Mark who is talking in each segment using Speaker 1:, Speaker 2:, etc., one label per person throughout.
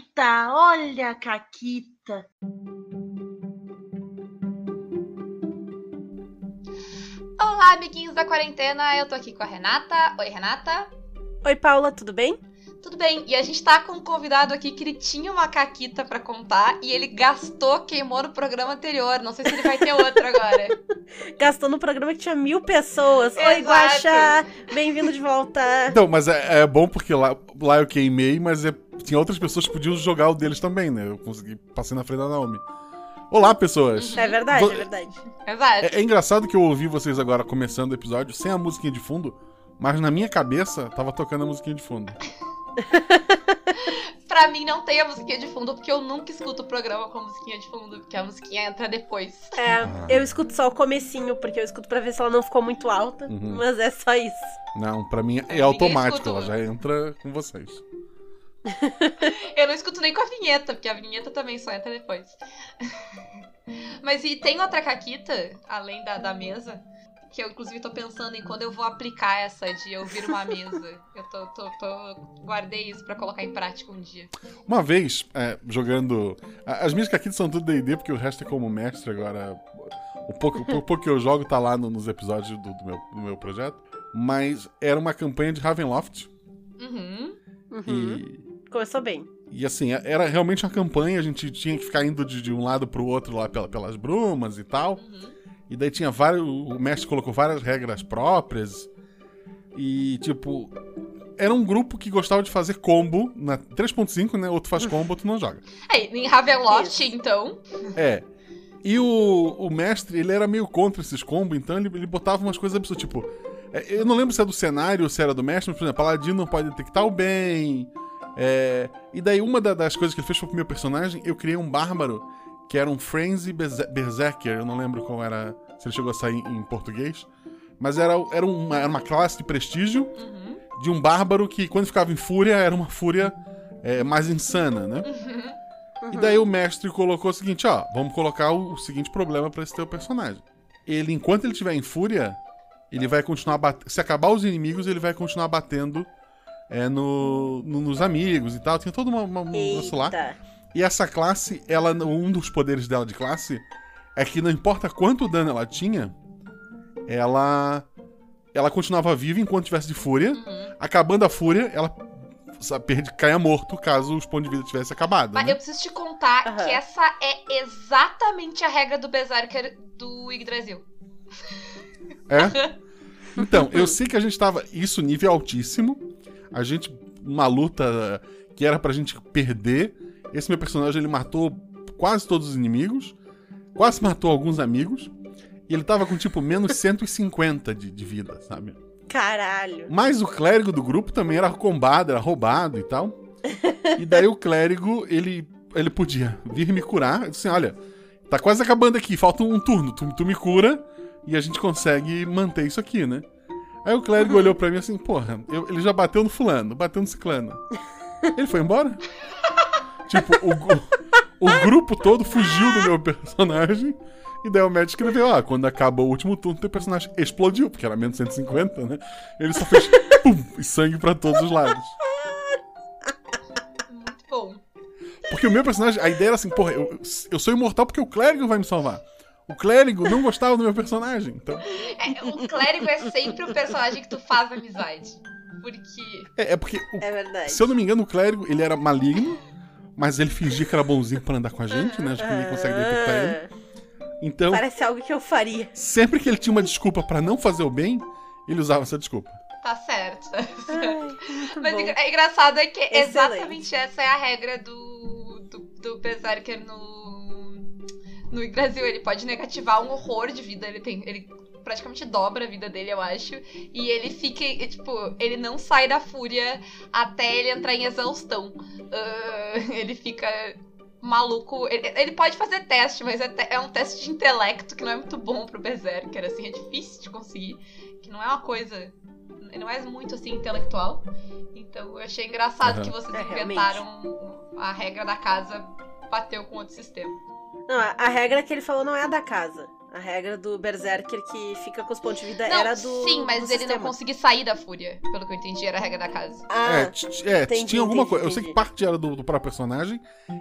Speaker 1: Caquita, olha a Caquita.
Speaker 2: Olá, amiguinhos da quarentena. Eu tô aqui com a Renata. Oi, Renata.
Speaker 3: Oi, Paula, tudo bem?
Speaker 2: Tudo bem. E a gente tá com um convidado aqui que ele tinha uma caquita para contar e ele gastou, queimou no programa anterior. Não sei se ele vai ter outro agora.
Speaker 3: gastou no programa que tinha mil pessoas. Exato. Oi, Guaxa! Bem-vindo de volta.
Speaker 4: Então, mas é, é, bom porque lá, lá eu queimei, mas é, tinha outras pessoas que podiam jogar o deles também, né? Eu consegui, passei na frente da Naomi. Olá, pessoas!
Speaker 3: É verdade, é verdade.
Speaker 2: Exato.
Speaker 4: É, é engraçado que eu ouvi vocês agora começando o episódio sem a musiquinha de fundo, mas na minha cabeça tava tocando a musiquinha de fundo.
Speaker 2: pra mim não tem a musiquinha de fundo, porque eu nunca escuto o programa com a musiquinha de fundo, porque a musiquinha entra depois.
Speaker 3: É, ah. eu escuto só o comecinho, porque eu escuto pra ver se ela não ficou muito alta, uhum. mas é só isso.
Speaker 4: Não, pra mim é, é automático, ela já entra com vocês.
Speaker 2: Eu não escuto nem com a vinheta, porque a vinheta também só entra depois. Mas e tem outra caquita, além da, da mesa? Que eu, inclusive, tô pensando em quando eu vou aplicar essa de ouvir uma mesa. Eu tô, tô, tô guardei isso para colocar em prática um dia.
Speaker 4: Uma vez, é, jogando. As minhas caquitas são tudo DD, porque o resto é como mestre agora. O pouco, o pouco que eu jogo tá lá no, nos episódios do, do, meu, do meu projeto. Mas era uma campanha de Ravenloft.
Speaker 2: Uhum.
Speaker 3: uhum. E Começou bem.
Speaker 4: E assim, era realmente uma campanha, a gente tinha que ficar indo de, de um lado pro outro lá pelas brumas e tal. Uhum. E daí tinha vários. O mestre colocou várias regras próprias. E, tipo. Era um grupo que gostava de fazer combo na 3.5, né? Outro faz combo, outro não joga.
Speaker 2: É, em Ravenloft, então.
Speaker 4: É. E o, o mestre, ele era meio contra esses combos, então ele, ele botava umas coisas absurdas, tipo. É, eu não lembro se é do cenário ou se era do mestre, mas, por exemplo, Paladino não pode detectar o bem. É, e daí, uma da, das coisas que ele fez pro meu personagem, eu criei um bárbaro que era um Frenzy Berserker. Eu não lembro qual era. Se ele chegou a sair em português. Mas era, era, uma, era uma classe de prestígio uhum. de um bárbaro que, quando ficava em fúria, era uma fúria é, mais insana, né? Uhum. E daí o mestre colocou o seguinte: ó, vamos colocar o, o seguinte problema para esse teu personagem. Ele, enquanto ele estiver em fúria, ele vai continuar batendo. Se acabar os inimigos, ele vai continuar batendo é, no, no, nos amigos e tal. Tinha todo uma, uma, um negócio lá. E essa classe, ela, um dos poderes dela de classe é que não importa quanto dano ela tinha, ela ela continuava viva enquanto tivesse de fúria. Uhum. Acabando a fúria, ela perde, caia morto caso os pontos de vida tivessem acabado.
Speaker 2: Mas
Speaker 4: né?
Speaker 2: eu preciso te contar uhum. que essa é exatamente a regra do Berserker do Yggdrasil.
Speaker 4: É? Então, eu sei que a gente tava. Isso, nível altíssimo. A gente, uma luta que era pra gente perder. Esse meu personagem, ele matou quase todos os inimigos. Quase matou alguns amigos. E ele tava com, tipo, menos 150 de, de vida, sabe?
Speaker 3: Caralho.
Speaker 4: Mas o clérigo do grupo também era combado, era roubado e tal. e daí o clérigo, ele, ele podia vir me curar. Eu disse assim, olha, tá quase acabando aqui, falta um turno. Tu, tu me cura e a gente consegue manter isso aqui, né? Aí o clérigo olhou pra mim assim, porra, eu, ele já bateu no fulano, bateu no ciclano. Ele foi embora. tipo, o, o, grupo todo fugiu do meu personagem. E daí o médico escreveu, ah, quando acabou o último turno, teu personagem explodiu, porque era menos 150, né? Ele só fez pum, e sangue pra todos os lados.
Speaker 2: Muito bom.
Speaker 4: Porque o meu personagem, a ideia era assim, porra, eu, eu sou imortal porque o clérigo vai me salvar. O clérigo não gostava do meu personagem. Então...
Speaker 2: É, o clérigo é sempre o personagem que tu faz amizade. Porque.
Speaker 4: É, é porque. O,
Speaker 3: é verdade.
Speaker 4: Se eu não me engano, o clérigo ele era maligno, mas ele fingia que era bonzinho pra andar com a gente, né? Acho que ninguém consegue detectar ele. Então.
Speaker 3: Parece algo que eu faria.
Speaker 4: Sempre que ele tinha uma desculpa para não fazer o bem, ele usava essa desculpa.
Speaker 2: Tá certo. Ai, Mas bom. é engraçado é que Excelente. exatamente essa é a regra do, do, do Berserker no no Brasil ele pode negativar um horror de vida. Ele tem. Ele praticamente dobra a vida dele, eu acho. E ele fica, tipo, ele não sai da fúria até ele entrar em exaustão. Uh, ele fica maluco. Ele, ele, pode fazer teste, mas é, é, um teste de intelecto que não é muito bom pro Berserker, assim, é difícil de conseguir. Que não é uma coisa. Não é muito assim intelectual. Então eu achei engraçado uhum. que vocês é, inventaram realmente. a regra da casa bateu com outro sistema.
Speaker 3: Não, a regra que ele falou não é a da casa. A regra do Berserker que fica com os pontos de vida
Speaker 2: não,
Speaker 3: era do.
Speaker 2: Sim, mas
Speaker 3: do
Speaker 2: ele
Speaker 3: sistema.
Speaker 2: não conseguia sair da fúria, pelo que eu entendi, era a regra da casa.
Speaker 3: Ah,
Speaker 4: é, é,
Speaker 3: entendi,
Speaker 4: tinha alguma
Speaker 3: entendi,
Speaker 4: coisa. Eu sei que parte era do, do próprio personagem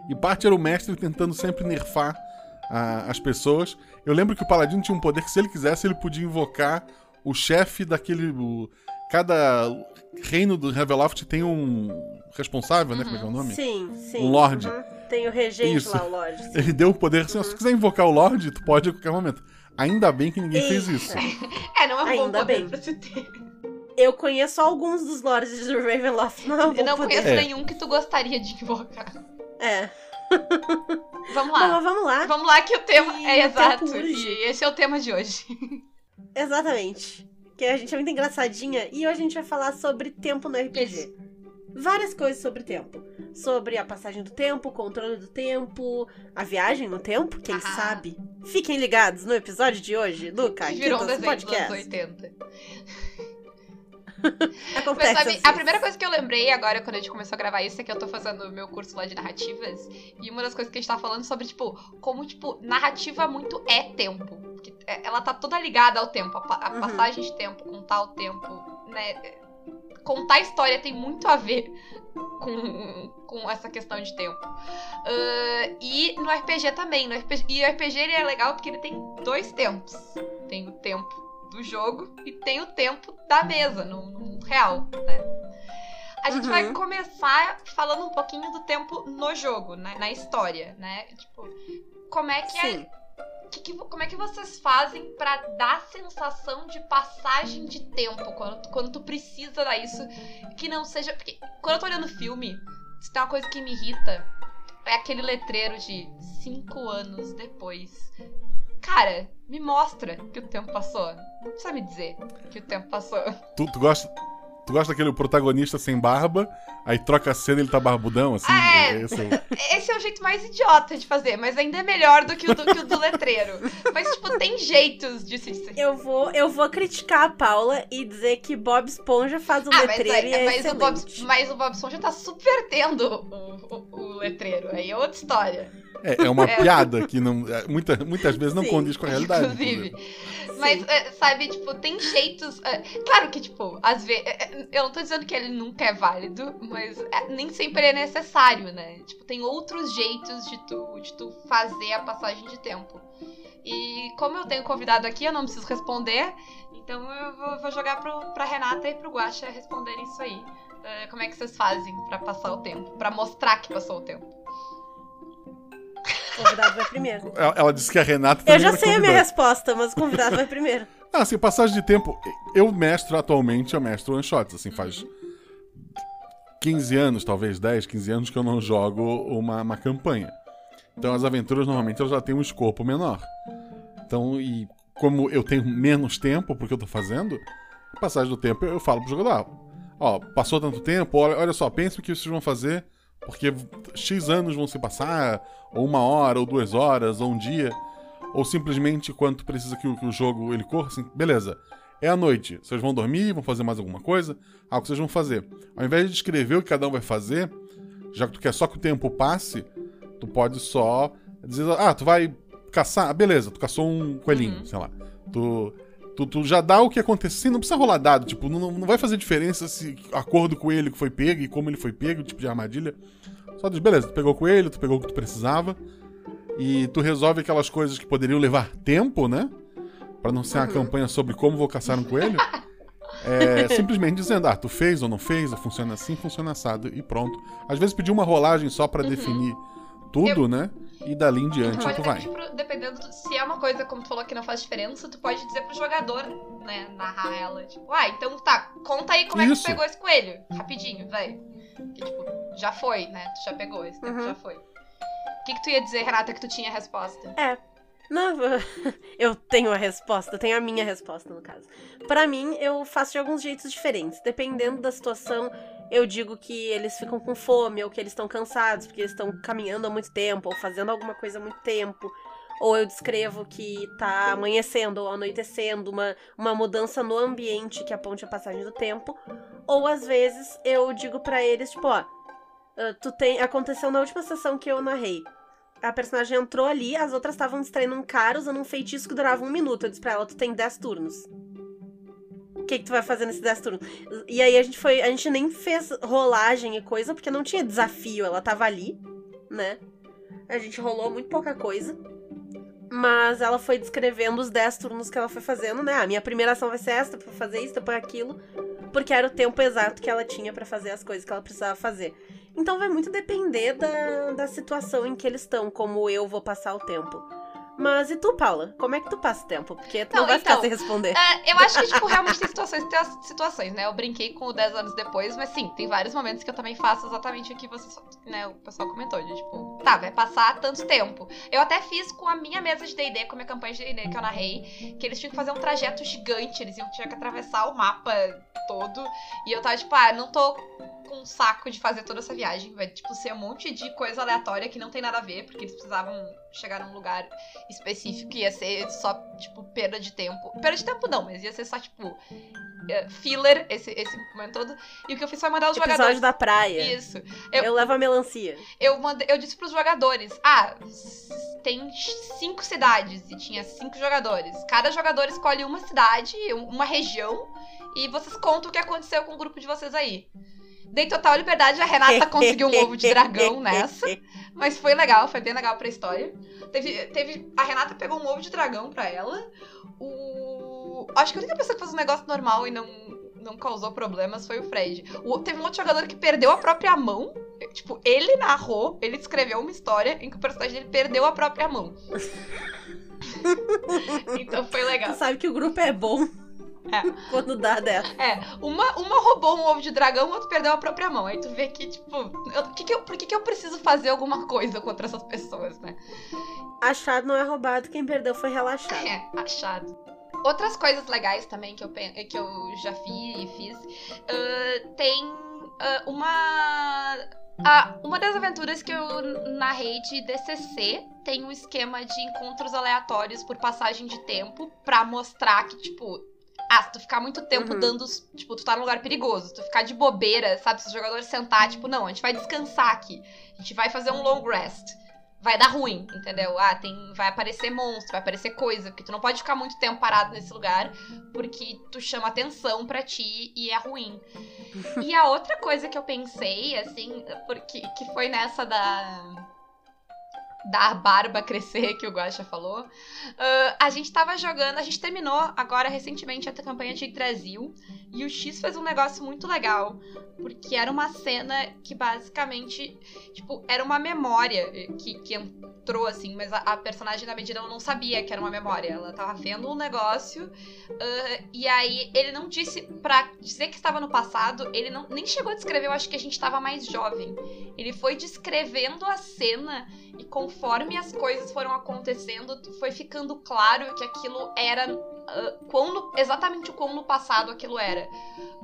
Speaker 4: e parte era o mestre tentando sempre nerfar a- as pessoas. Eu lembro que o Paladino tinha um poder que, se ele quisesse, ele podia invocar o chefe daquele. o- cada reino do Reveloft tem um responsável, né? Como é que é o nome?
Speaker 3: sim, sim.
Speaker 4: Um lorde.
Speaker 3: Uhum. Tem o regente
Speaker 4: Isso.
Speaker 3: lá, o Lorde. sim.
Speaker 4: Ele deu o poder assim, ó, se tu quiser invocar o Lorde, tu pode a qualquer momento. Ainda bem que ninguém fez isso.
Speaker 2: É, não é um bom
Speaker 3: Ainda
Speaker 2: poder
Speaker 3: bem.
Speaker 2: pra se ter.
Speaker 3: Eu conheço alguns dos lords do Ravenloft. Não, é um
Speaker 2: Eu não
Speaker 3: bom poder.
Speaker 2: conheço
Speaker 4: É.
Speaker 2: nenhum que tu gostaria de invocar.
Speaker 3: É.
Speaker 2: Vamos
Speaker 3: Bom,
Speaker 2: lá.
Speaker 3: mas vamos lá.
Speaker 2: Vamos lá que o tema
Speaker 3: E
Speaker 2: é exato. E esse é o tema de hoje.
Speaker 3: Exatamente. Que a gente é muito engraçadinha e hoje a gente vai falar sobre tempo no RPG. Várias coisas sobre tempo. Sobre a passagem do tempo, o controle do tempo, a viagem no tempo, quem
Speaker 2: Ah.
Speaker 3: sabe. Fiquem ligados no episódio de hoje, Luca, aqui
Speaker 2: Virou um
Speaker 3: do podcast.
Speaker 2: 80.
Speaker 3: Acontece
Speaker 2: Mas sabe, a primeira coisa que eu lembrei agora, quando a gente começou a gravar isso, é que eu tô fazendo o meu curso lá de narrativas. E uma das coisas que a gente tá falando sobre, tipo, como, tipo, narrativa muito é tempo. Porque é- ela tá toda ligada ao tempo. A, a
Speaker 3: Uhum.
Speaker 2: passagem de tempo, contar o tempo, né? Contar a história tem muito a ver com, com essa questão de tempo. Ah, e no RPG também. No RPG, e o RPG ele é legal porque ele tem dois tempos. Tem o tempo do jogo e tem o tempo da mesa, no, no real, né? A gente
Speaker 3: Uhum.
Speaker 2: vai começar falando um pouquinho do tempo no jogo, né? Na história, né? Tipo, como é que é
Speaker 3: Sim.
Speaker 2: Que, que- como é que vocês fazem pra dar sensação de passagem de tempo quando, quando tu precisa dar isso? Que não seja. Porque quando eu tô olhando filme, se tem uma coisa que me irrita, é aquele letreiro de cinco anos depois. Cara, me mostra que o tempo passou. Não precisa me dizer que o tempo passou.
Speaker 4: Tu, tu gosta. Tu gosta daquele protagonista sem barba, aí troca a cena e ele tá barbudão, assim?
Speaker 2: Ah, é.
Speaker 4: Esse é o-
Speaker 2: Esse é o jeito mais idiota de fazer, mas ainda é melhor do que o do, que o do letreiro. Mas, tipo, tem jeitos de se.
Speaker 3: Eu vou, eu vou criticar a Paula e dizer que Bob Esponja faz o
Speaker 2: Ah, mas,
Speaker 3: letreiro e é
Speaker 2: aí- mas, o Bob, mas o Bob Esponja tá subvertendo o, o- o letreiro. Aí é outra história.
Speaker 4: É, é uma
Speaker 2: É.
Speaker 4: piada que não, é, muita, muitas vezes não
Speaker 3: Sim,
Speaker 4: condiz com a realidade.
Speaker 2: Inclusive. Mas, é, sabe, tipo, tem jeitos. é, claro que, tipo, às vezes. eu não tô dizendo que ele nunca é válido, mas nem sempre é necessário, né? Tipo, tem outros jeitos de tu, de tu fazer a passagem de tempo. E como eu tenho convidado aqui, eu não preciso responder. Então eu vou, vou jogar pro, pra Renata e pro Guaxa responderem isso aí. Como é que vocês fazem pra passar o tempo? Pra mostrar que passou o tempo?
Speaker 3: O convidado vai primeiro.
Speaker 4: Ela, ela disse que a Renata
Speaker 3: Eu já sei a minha resposta, mas o convidado vai primeiro.
Speaker 4: Ah, assim, passagem de tempo. Eu mestro atualmente, eu mestro one shots, assim, faz 15 anos, talvez 10, 15 anos que eu não jogo uma, uma campanha. Então as aventuras normalmente elas já têm um escopo menor. Então, e como eu tenho menos tempo porque eu tô fazendo, passagem do tempo eu falo pro jogador, ó, ó, passou tanto tempo, olha, olha só, pensa o que vocês vão fazer, porque X anos vão se passar, ou uma hora, ou duas horas, ou um dia ou simplesmente quando tu precisa que o, que o jogo ele corra, assim, beleza. É a noite, vocês vão dormir, vão fazer mais alguma coisa? Ah, o que vocês vão fazer? Ao invés de escrever o que cada um vai fazer, já que tu quer só que o tempo passe, tu pode só dizer, ah, tu vai caçar, ah, beleza, tu caçou um coelhinho,
Speaker 2: Uhum.
Speaker 4: sei lá. Tu, tu, tu já dá o que aconteceu, não precisa rolar dado, tipo, não, não vai fazer diferença se a cor do coelho que foi pego e como ele foi pego, o tipo de armadilha. Só diz, beleza, tu pegou o coelho, tu pegou o que tu precisava, e tu resolve aquelas coisas que poderiam levar tempo, né? Pra não ser uma
Speaker 3: Uhum.
Speaker 4: campanha sobre como vou caçar um coelho. É simplesmente dizendo, ah, tu fez ou não fez, ou funciona assim, funciona assado, e pronto. Às vezes pedir uma rolagem só pra definir tudo, né? E dali em diante
Speaker 2: pode
Speaker 4: tu
Speaker 2: até
Speaker 4: vai.
Speaker 2: pro- dependendo do- se é uma coisa, como tu falou, que não faz diferença, tu pode dizer pro jogador, né, narrar ela. Tipo, ah, então tá, conta aí como é que
Speaker 4: Isso.
Speaker 2: tu pegou esse coelho. Rapidinho, vai. Que tipo, já foi, né? Tu já pegou, esse tempo
Speaker 3: Uhum.
Speaker 2: já foi. O que, que tu ia dizer, Renata, que tu tinha a resposta?
Speaker 3: Não, eu tenho a resposta, eu tenho a minha resposta no caso. Pra mim, eu faço de alguns jeitos diferentes. Dependendo da situação, eu digo que eles ficam com fome, ou que eles estão cansados, porque eles estão caminhando há muito tempo, ou fazendo alguma coisa há muito tempo. Ou eu descrevo que tá amanhecendo ou anoitecendo, uma, uma mudança no ambiente que aponte a passagem do tempo. Ou às vezes eu digo pra eles, tipo, ó, ah, tu tem. Aconteceu na última sessão que eu narrei. a personagem entrou ali, as outras estavam distraindo um cara usando um feitiço que durava um minuto. Eu disse pra ela, tu tem 10 turnos. Que, que tu vai fazer nesses 10 turnos? E aí a gente foi. A gente nem fez rolagem e coisa, porque não tinha desafio, ela tava ali, né? A gente rolou muito pouca coisa. Mas ela foi descrevendo os 10 turnos que ela foi fazendo, né? A minha primeira ação vai ser esta, pra fazer isso, pra aquilo. Porque era o tempo exato que ela tinha para fazer as coisas que ela precisava fazer. Então vai muito depender da, da situação em que eles estão, como eu vou passar o tempo. Mas e tu, Paula? Como é que tu passa o tempo? Porque tu não, não vai então, ficar sem responder.
Speaker 2: É, eu acho que, tipo, realmente tem situações tem as situações, né? Eu brinquei com o 10 anos depois, mas sim, tem vários momentos que eu também faço exatamente o que você, né, o pessoal comentou, de, tipo, tá, vai passar tanto tempo. Eu até fiz com a minha mesa de D&D, com a minha campanha de D&D que eu narrei, que eles tinham que fazer um trajeto gigante, eles iam tinha que atravessar o mapa todo, e eu tava tipo, ah, não tô com um saco de fazer toda essa viagem. Vai, tipo, ser um monte de coisa aleatória que não tem nada a ver, porque eles precisavam chegar num lugar específico e ia ser só, tipo, perda de tempo. Perda de tempo não, mas ia ser só, tipo, uh, filler esse, esse momento todo. E o que eu fiz foi mandar os
Speaker 3: Episódio
Speaker 2: jogadores.
Speaker 3: da praia.
Speaker 2: Isso.
Speaker 3: Eu, eu levo a melancia.
Speaker 2: Eu, mandei, eu disse pros jogadores: ah, tem cinco cidades e tinha cinco jogadores. Cada jogador escolhe uma cidade, uma região, e vocês contam o que aconteceu com o grupo de vocês aí. Dei total liberdade, a Renata conseguiu um ovo de dragão nessa. Mas foi legal, foi bem legal pra história. Teve, teve, a Renata pegou um ovo de dragão pra ela. O. Acho que a única pessoa que fez um negócio normal e não, não causou problemas foi o Fred. O, teve um outro jogador que perdeu a própria mão. Tipo, ele narrou, ele escreveu uma história em que o personagem dele perdeu a própria mão. então foi legal.
Speaker 3: Tu sabe que o grupo é bom. É. Quando dá dela.
Speaker 2: É. Uma, uma roubou um ovo de dragão, o outro perdeu a própria mão. Aí tu vê que, tipo, eu, que que eu, por que, que eu preciso fazer alguma coisa contra essas pessoas, né?
Speaker 3: Achado não é roubado, quem perdeu foi relaxado.
Speaker 2: É, achado. Outras coisas legais também que eu, que eu já fiz e fiz. Uh, tem uh, uma. Uma das aventuras que eu narrei de DCC tem um esquema de encontros aleatórios por passagem de tempo para mostrar que, tipo, ah, se tu ficar muito tempo uhum. dando. Tipo, tu tá num lugar perigoso. Se tu ficar de bobeira, sabe? Se os jogadores sentar, tipo, não, a gente vai descansar aqui. A gente vai fazer um long rest. Vai dar ruim, entendeu? Ah, tem, vai aparecer monstro, vai aparecer coisa. Porque tu não pode ficar muito tempo parado nesse lugar. Porque tu chama atenção para ti e é ruim. e a outra coisa que eu pensei, assim, porque que foi nessa da dar barba crescer, que o Guacha falou. Uh, a gente tava jogando, a gente terminou agora recentemente a campanha de Brasil e o X fez um negócio muito legal, porque era uma cena que basicamente, tipo, era uma memória que, que entrou assim, mas a, a personagem da Medina não sabia que era uma memória, ela tava vendo um negócio uh, e aí ele não disse pra dizer que estava no passado, ele não nem chegou a descrever, eu acho que a gente tava mais jovem. Ele foi descrevendo a cena e conforme as coisas foram acontecendo, foi ficando claro que aquilo era uh, exatamente o quão no passado aquilo era.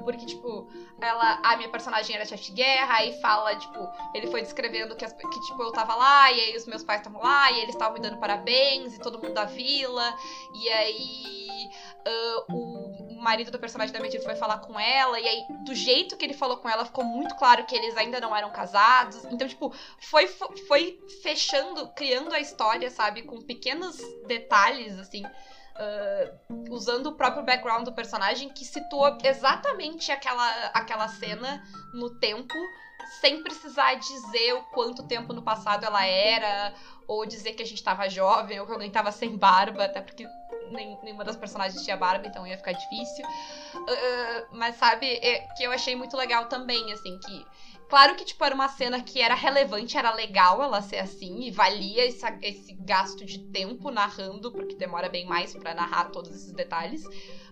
Speaker 2: Porque, tipo, ela. A minha personagem era chefe de guerra, aí fala, tipo, ele foi descrevendo que, as, que, tipo, eu tava lá, e aí os meus pais estavam lá, e eles estavam me dando parabéns, e todo mundo da vila, e aí. Uh, o marido do personagem da Medina foi falar com ela, e aí, do jeito que ele falou com ela, ficou muito claro que eles ainda não eram casados. Então, tipo, foi, foi fechando, criando a história, sabe, com pequenos detalhes, assim. Uh, usando o próprio background do personagem que situa exatamente aquela, aquela cena no tempo, sem precisar dizer o quanto tempo no passado ela era, ou dizer que a gente tava jovem, ou que alguém tava sem barba, até porque nem, nenhuma das personagens tinha barba, então ia ficar difícil. Uh, mas sabe, é, que eu achei muito legal também, assim, que Claro que, tipo, era uma cena que era relevante, era legal ela ser assim, e valia esse, esse gasto de tempo narrando, porque demora bem mais para narrar todos esses detalhes.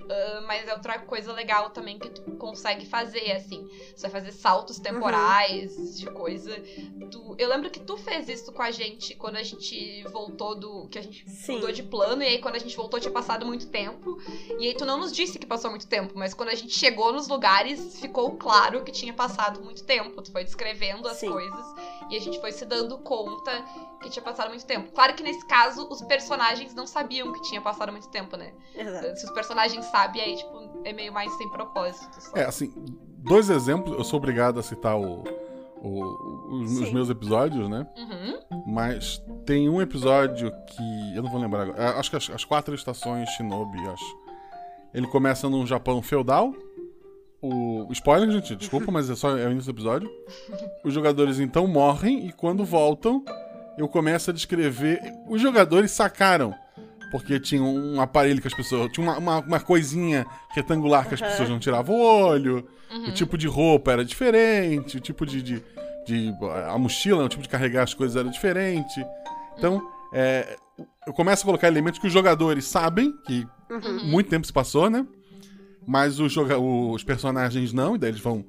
Speaker 2: Uh, mas é outra coisa legal também que tu consegue fazer, assim. Você vai fazer saltos uhum. temporais uhum. de coisa. Tu... Eu lembro que tu fez isso com a gente quando a gente voltou do. que a gente Sim. mudou de plano, e aí quando a gente voltou tinha passado muito tempo. E aí tu não nos disse que passou muito tempo, mas quando a gente chegou nos lugares, ficou claro que tinha passado muito tempo. Tu foi descrevendo as Sim. coisas e a gente foi se dando conta que tinha passado muito tempo. Claro que nesse caso, os personagens não sabiam que tinha passado muito tempo, né? Exato. Se os personagens sabem, aí, tipo, é meio mais sem propósito.
Speaker 4: Só. É, assim, dois exemplos, eu sou obrigado a citar o, o, os, os, meus episódios, né?
Speaker 2: Uhum.
Speaker 4: Mas tem um episódio que. Eu não vou lembrar agora. É, acho que as, as quatro estações Shinobi, acho. Ele começa num Japão feudal. O. Spoiler, gente, desculpa, mas é só é o início do episódio. Os jogadores então morrem e quando voltam, eu começo a descrever. Os jogadores sacaram. Porque tinha um aparelho que as pessoas. Tinha uma, uma, uma coisinha retangular que as pessoas não tiravam o olho. Uhum. O tipo de roupa era diferente. O tipo de, de, de. a mochila, o tipo de carregar as coisas era diferente. Então, é, eu começo a colocar elementos que os jogadores sabem, que uhum. muito tempo se passou, né? Mas os, os personagens não, e daí eles vão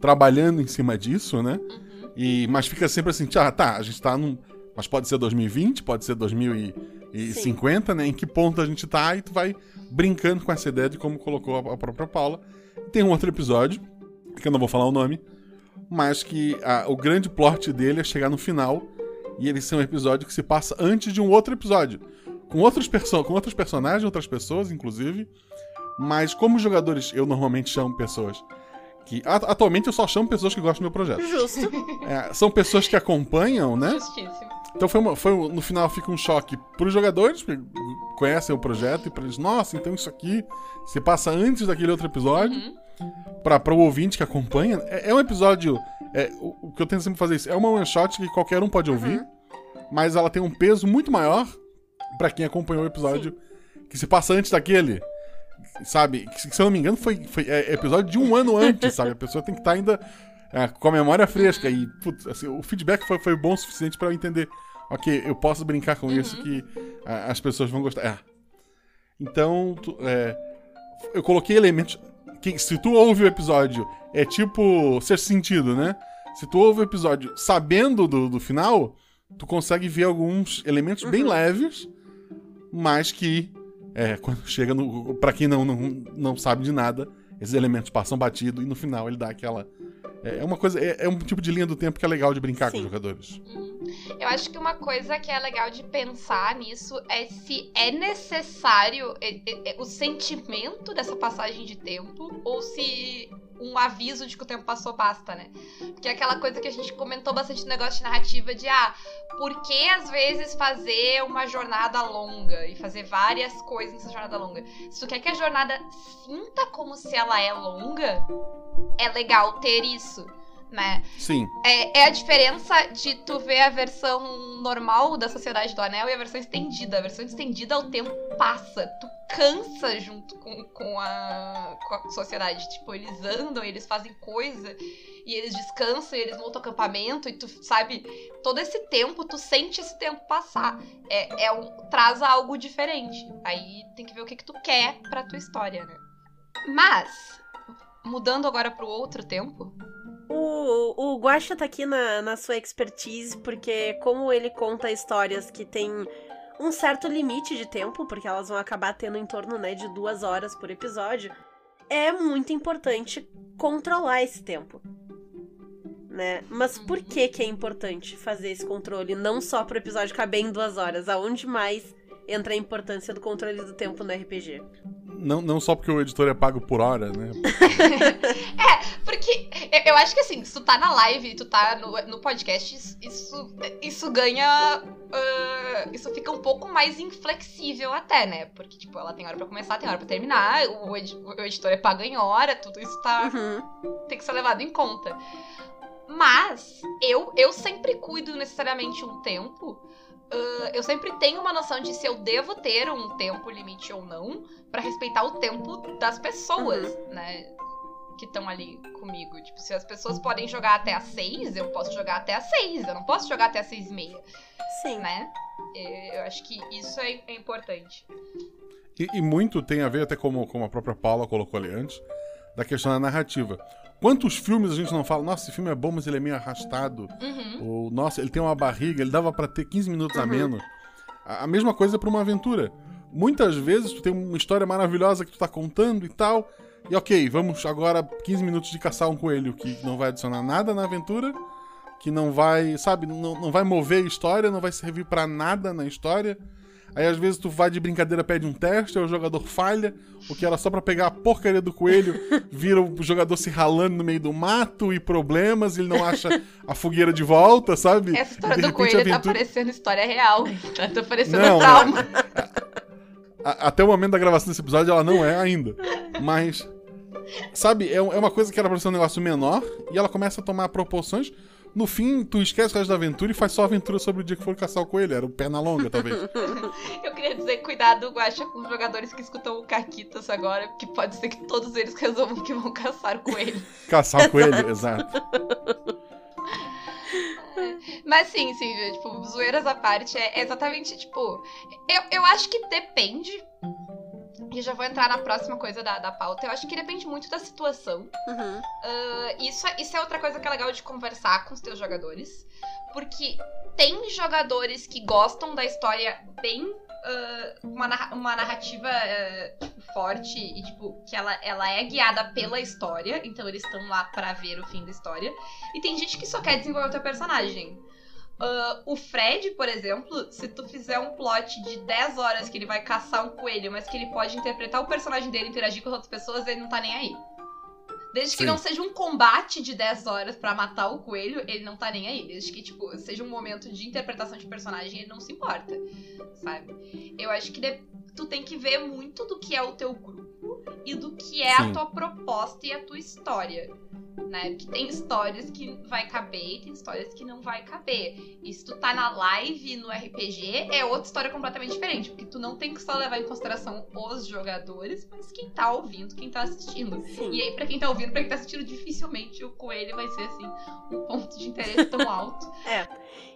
Speaker 4: trabalhando em cima disso, né? Uhum. E, mas fica sempre assim, ah, tá, a gente tá num. Mas pode ser 2020, pode ser 2050, Sim. né? Em que ponto a gente tá, e tu vai brincando com essa ideia de como colocou a, a própria Paula. Tem um outro episódio, que eu não vou falar o nome, mas que a, o grande plot dele é chegar no final e ele ser um episódio que se passa antes de um outro episódio. Com, outros perso com outros personagens, outras pessoas, inclusive. Mas como jogadores, eu normalmente chamo pessoas que. Atualmente eu só chamo pessoas que gostam do meu projeto.
Speaker 3: Justo.
Speaker 4: É, são pessoas que acompanham, né?
Speaker 2: Justíssimo.
Speaker 4: Então foi, uma, foi no final fica um choque para os jogadores, que conhecem o projeto, e para eles, nossa, então isso aqui se passa antes daquele outro episódio. Uhum. Para o ouvinte que acompanha. É, é um episódio é, o, o, que eu tento sempre fazer isso é uma one shot que qualquer um pode ouvir, uhum. mas ela tem um peso muito maior para quem acompanhou o episódio Sim. que se passa antes daquele. Sabe? Que, se eu não me engano, foi, foi é, episódio de um ano antes, sabe? A pessoa tem que estar tá ainda é, com a memória fresca. E, putz, assim, o feedback foi, foi bom o suficiente para eu entender. Ok, eu posso brincar com uhum. isso que as pessoas vão gostar. É. Então, tu, é, eu coloquei elementos que, se tu ouve o episódio, é tipo ser sentido, né? Se tu ouve o episódio sabendo do, do final, tu consegue ver alguns elementos uhum. bem leves, mas que, é, quando chega no. Pra quem não, não, não sabe de nada, esses elementos passam batido e no final ele dá aquela é, é uma coisa, é, é, um tipo de linha do tempo que é legal de brincar Sim. com os jogadores.
Speaker 2: Uhum. Eu acho que uma coisa que é legal de pensar nisso é se é necessário é, é, o sentimento dessa passagem de tempo ou se um aviso de que o tempo passou basta, né? Porque é aquela coisa que a gente comentou bastante no negócio de narrativa de ah, por que às vezes fazer uma jornada longa e fazer várias coisas nessa jornada longa? Se tu quer que a jornada sinta como se ela é longa, é legal ter isso, né?
Speaker 4: Sim.
Speaker 2: É, é, a diferença de tu ver a versão normal da Sociedade do Anel e a versão estendida. A versão estendida, o tempo passa. Tu cansa junto com, com, a, com a sociedade. Tipo, eles andam, eles fazem coisa e eles descansam e eles montam acampamento e tu sabe, todo esse tempo, tu sente esse tempo passar. É, é um, traz algo diferente. Aí tem que ver o que, que tu quer pra tua história, né? Mas, mudando agora pro outro tempo.
Speaker 3: O, o Guaxa tá aqui na, na sua expertise, porque como ele conta histórias que tem um certo limite de tempo, porque elas vão acabar tendo em torno né, de duas horas por episódio, é muito importante controlar esse tempo. Né? Mas por que que é importante fazer esse controle? Não só pro episódio caber em duas horas, aonde mais entra a importância do controle do tempo no RPG?
Speaker 4: Não, não só porque o editor é pago por hora, né?
Speaker 2: é, porque eu acho que assim, se tu tá na live, tu tá no, no podcast, isso, isso ganha. Uh, isso fica um pouco mais inflexível até, né? Porque, tipo, ela tem hora pra começar, tem hora pra terminar, o, ed, o editor é pago em hora, tudo isso tá. Uhum. tem que ser levado em conta. Mas eu, eu sempre cuido necessariamente um tempo Uh, eu sempre tenho uma noção de se eu devo ter um tempo limite ou não, para respeitar o tempo das pessoas, uhum. né? Que estão ali comigo. Tipo, se as pessoas podem jogar até às seis, eu posso jogar até às seis. Eu não posso jogar até às seis e meia.
Speaker 3: Sim.
Speaker 2: Né? Eu acho que isso é, é importante.
Speaker 4: E, e, muito tem a ver, até como, como a própria Paula colocou ali antes, da questão da narrativa. Quantos filmes a gente não fala, nossa, esse filme é bom, mas ele é meio arrastado. Uhum. Ou, nossa, ele tem uma barriga, ele dava para ter 15 minutos uhum. a menos. A, a mesma coisa para uma aventura. Muitas vezes tu tem uma história maravilhosa que tu tá contando e tal. E ok, vamos agora 15 minutos de caçar um coelho que não vai adicionar nada na aventura, que não vai, sabe, não, não vai mover a história, não vai servir para nada na história. Aí às vezes tu vai de brincadeira, pede um teste, aí o jogador falha, o que era só para pegar a porcaria do coelho, vira o jogador se ralando no meio do mato e problemas, ele não acha a fogueira de volta, sabe?
Speaker 2: Essa história do coelho tá aventura... tá parecendo história real, tá parecendo
Speaker 4: não,
Speaker 2: trauma.
Speaker 4: até o momento da gravação desse episódio ela não é ainda, mas... Sabe, é, é uma coisa que era pra ser um negócio menor e ela começa a tomar proporções no fim, tu esquece o resto da aventura e faz só a aventura sobre o dia que for caçar o coelho. Era o perna longa, talvez.
Speaker 2: Eu queria dizer, cuidado, Guacha, com os jogadores que escutam o Caquitas agora, que pode ser que todos eles resolvam que vão caçar o coelho.
Speaker 4: Caçar o coelho, exato.
Speaker 2: Mas sim, sim, tipo, zoeiras à parte, é exatamente, tipo. Eu, eu acho que depende e já vou entrar na próxima coisa da, da pauta. Eu acho que depende muito da situação.
Speaker 3: Uhum.
Speaker 2: Uh, isso, é, isso é outra coisa que é legal de conversar com os teus jogadores. Porque tem jogadores que gostam da história bem. Uh, uma, uma narrativa uh, tipo, forte e tipo que ela, ela é guiada pela história, então eles estão lá para ver o fim da história. E tem gente que só quer desenvolver o teu personagem. Uh, o Fred, por exemplo, se tu fizer um plot de 10 horas que ele vai caçar um coelho, mas que ele pode interpretar o personagem dele e interagir com as outras pessoas, ele não tá nem aí. Desde que Sim. não seja um combate de 10 horas para matar o coelho, ele não tá nem aí. Desde que, tipo, seja um momento de interpretação de personagem, ele não se importa. Sabe? Eu acho que tu tem que ver muito do que é o teu grupo e do que é Sim. a tua proposta e a tua história né? Porque tem histórias que vai caber e tem histórias que não vai caber. E se tu tá na live no RPG, é outra história completamente diferente. Porque tu não tem que só levar em consideração os jogadores, mas quem tá ouvindo, quem tá assistindo. Sim. E aí, pra quem tá ouvindo, pra quem tá assistindo, dificilmente o coelho vai ser, assim, um ponto de interesse tão alto.
Speaker 3: é.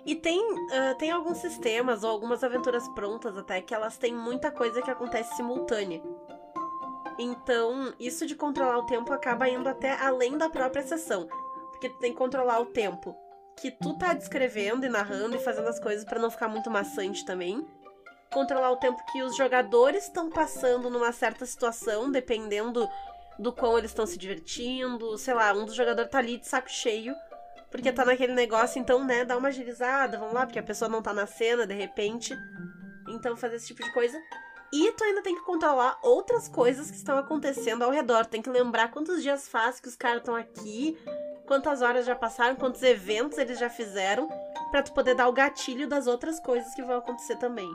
Speaker 3: E tem, uh, tem alguns sistemas ou algumas aventuras prontas até que elas têm muita coisa que acontece simultânea. Então, isso de controlar o tempo acaba indo até além da própria sessão. Porque tu tem que controlar o tempo que tu tá descrevendo e narrando e fazendo as coisas para não ficar muito maçante também. Controlar o tempo que os jogadores estão passando numa certa situação, dependendo do quão eles estão se divertindo. Sei lá, um dos jogadores tá ali de saco cheio, porque tá naquele negócio, então, né, dá uma agilizada, vamos lá, porque a pessoa não tá na cena de repente. Então, fazer esse tipo de coisa. E tu ainda tem que controlar outras coisas que estão acontecendo ao redor. Tem que lembrar quantos dias faz que os caras estão aqui, quantas horas já passaram, quantos eventos eles já fizeram, para tu poder dar o gatilho das outras coisas que vão acontecer também.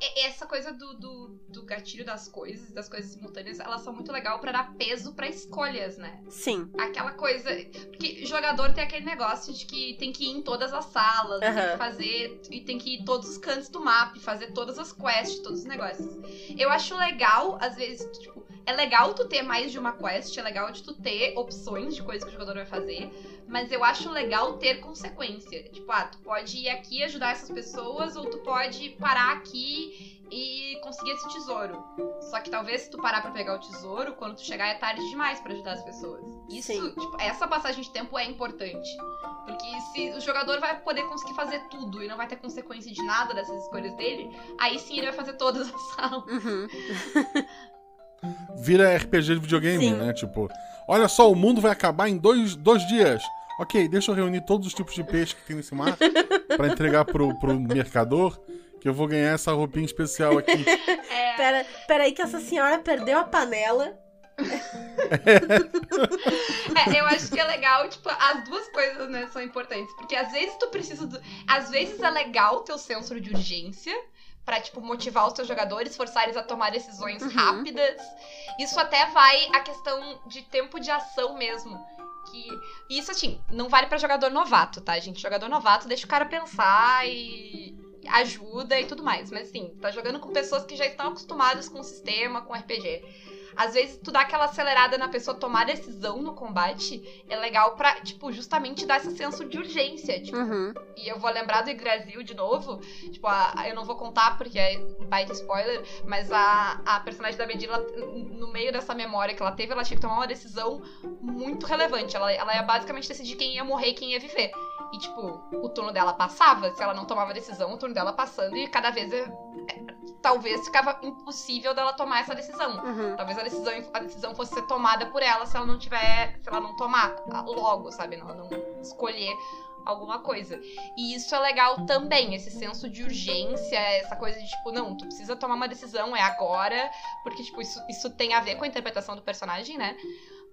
Speaker 2: É, é, essa coisa do, do, do, gatilho das coisas, das coisas simultâneas, elas são muito legal para dar peso para escolhas, né?
Speaker 3: Sim.
Speaker 2: Aquela coisa. Porque jogador tem aquele negócio de que tem que ir em todas as salas, uhum. tem que fazer. E tem que ir em todos os cantos do mapa, fazer todas as quests, todos os negócios. Eu acho legal, às vezes, tipo, é legal tu ter mais de uma quest, é legal de tu ter opções de coisas que o jogador vai fazer, mas eu acho legal ter consequência. Tipo, ah, tu pode ir aqui ajudar essas pessoas, ou tu pode parar aqui e conseguir esse tesouro. Só que talvez se tu parar para pegar o tesouro, quando tu chegar é tarde demais para ajudar as pessoas. Isso, tipo, essa passagem de tempo é importante. Porque se o jogador vai poder conseguir fazer tudo e não vai ter consequência de nada dessas escolhas dele, aí sim ele vai fazer todas as salas.
Speaker 3: Uhum.
Speaker 4: Vira RPG de videogame, sim. né? Tipo, olha só, o mundo vai acabar em dois, dois dias. Ok, deixa eu reunir todos os tipos de peixe que tem nesse mar para entregar pro, pro mercador, que eu vou ganhar essa roupinha especial aqui.
Speaker 3: É. Pera, pera aí que essa senhora perdeu a panela.
Speaker 2: é, eu acho que é legal, tipo, as duas coisas, né, são importantes. Porque às vezes tu precisa. Do... Às vezes é legal ter o senso de urgência para tipo, motivar os seus jogadores, forçar eles a tomar decisões uhum. rápidas. Isso até vai a questão de tempo de ação mesmo que. Isso, assim, não vale para jogador novato, tá, gente? Jogador novato deixa o cara pensar e ajuda e tudo mais. Mas assim, tá jogando com pessoas que já estão acostumadas com o sistema, com RPG às vezes tu dá aquela acelerada na pessoa tomar decisão no combate, é legal pra, tipo, justamente dar esse senso de urgência. Tipo,
Speaker 3: uhum.
Speaker 2: E eu vou lembrar do Yggdrasil de novo. Tipo, a, a, eu não vou contar porque é um baita spoiler, mas a, a personagem da Medina, no meio dessa memória que ela teve, ela tinha que tomar uma decisão muito relevante. Ela, ela ia basicamente decidir quem ia morrer e quem ia viver. E, tipo, o turno dela passava, se ela não tomava decisão, o turno dela passando, e cada vez é, talvez ficava impossível dela tomar essa decisão.
Speaker 3: Uhum.
Speaker 2: Talvez a decisão, a decisão fosse ser tomada por ela se ela não tiver. Se ela não tomar logo, sabe? Não, não escolher alguma coisa. E isso é legal também, esse senso de urgência, essa coisa de tipo, não, tu precisa tomar uma decisão, é agora, porque, tipo, isso, isso tem a ver com a interpretação do personagem, né?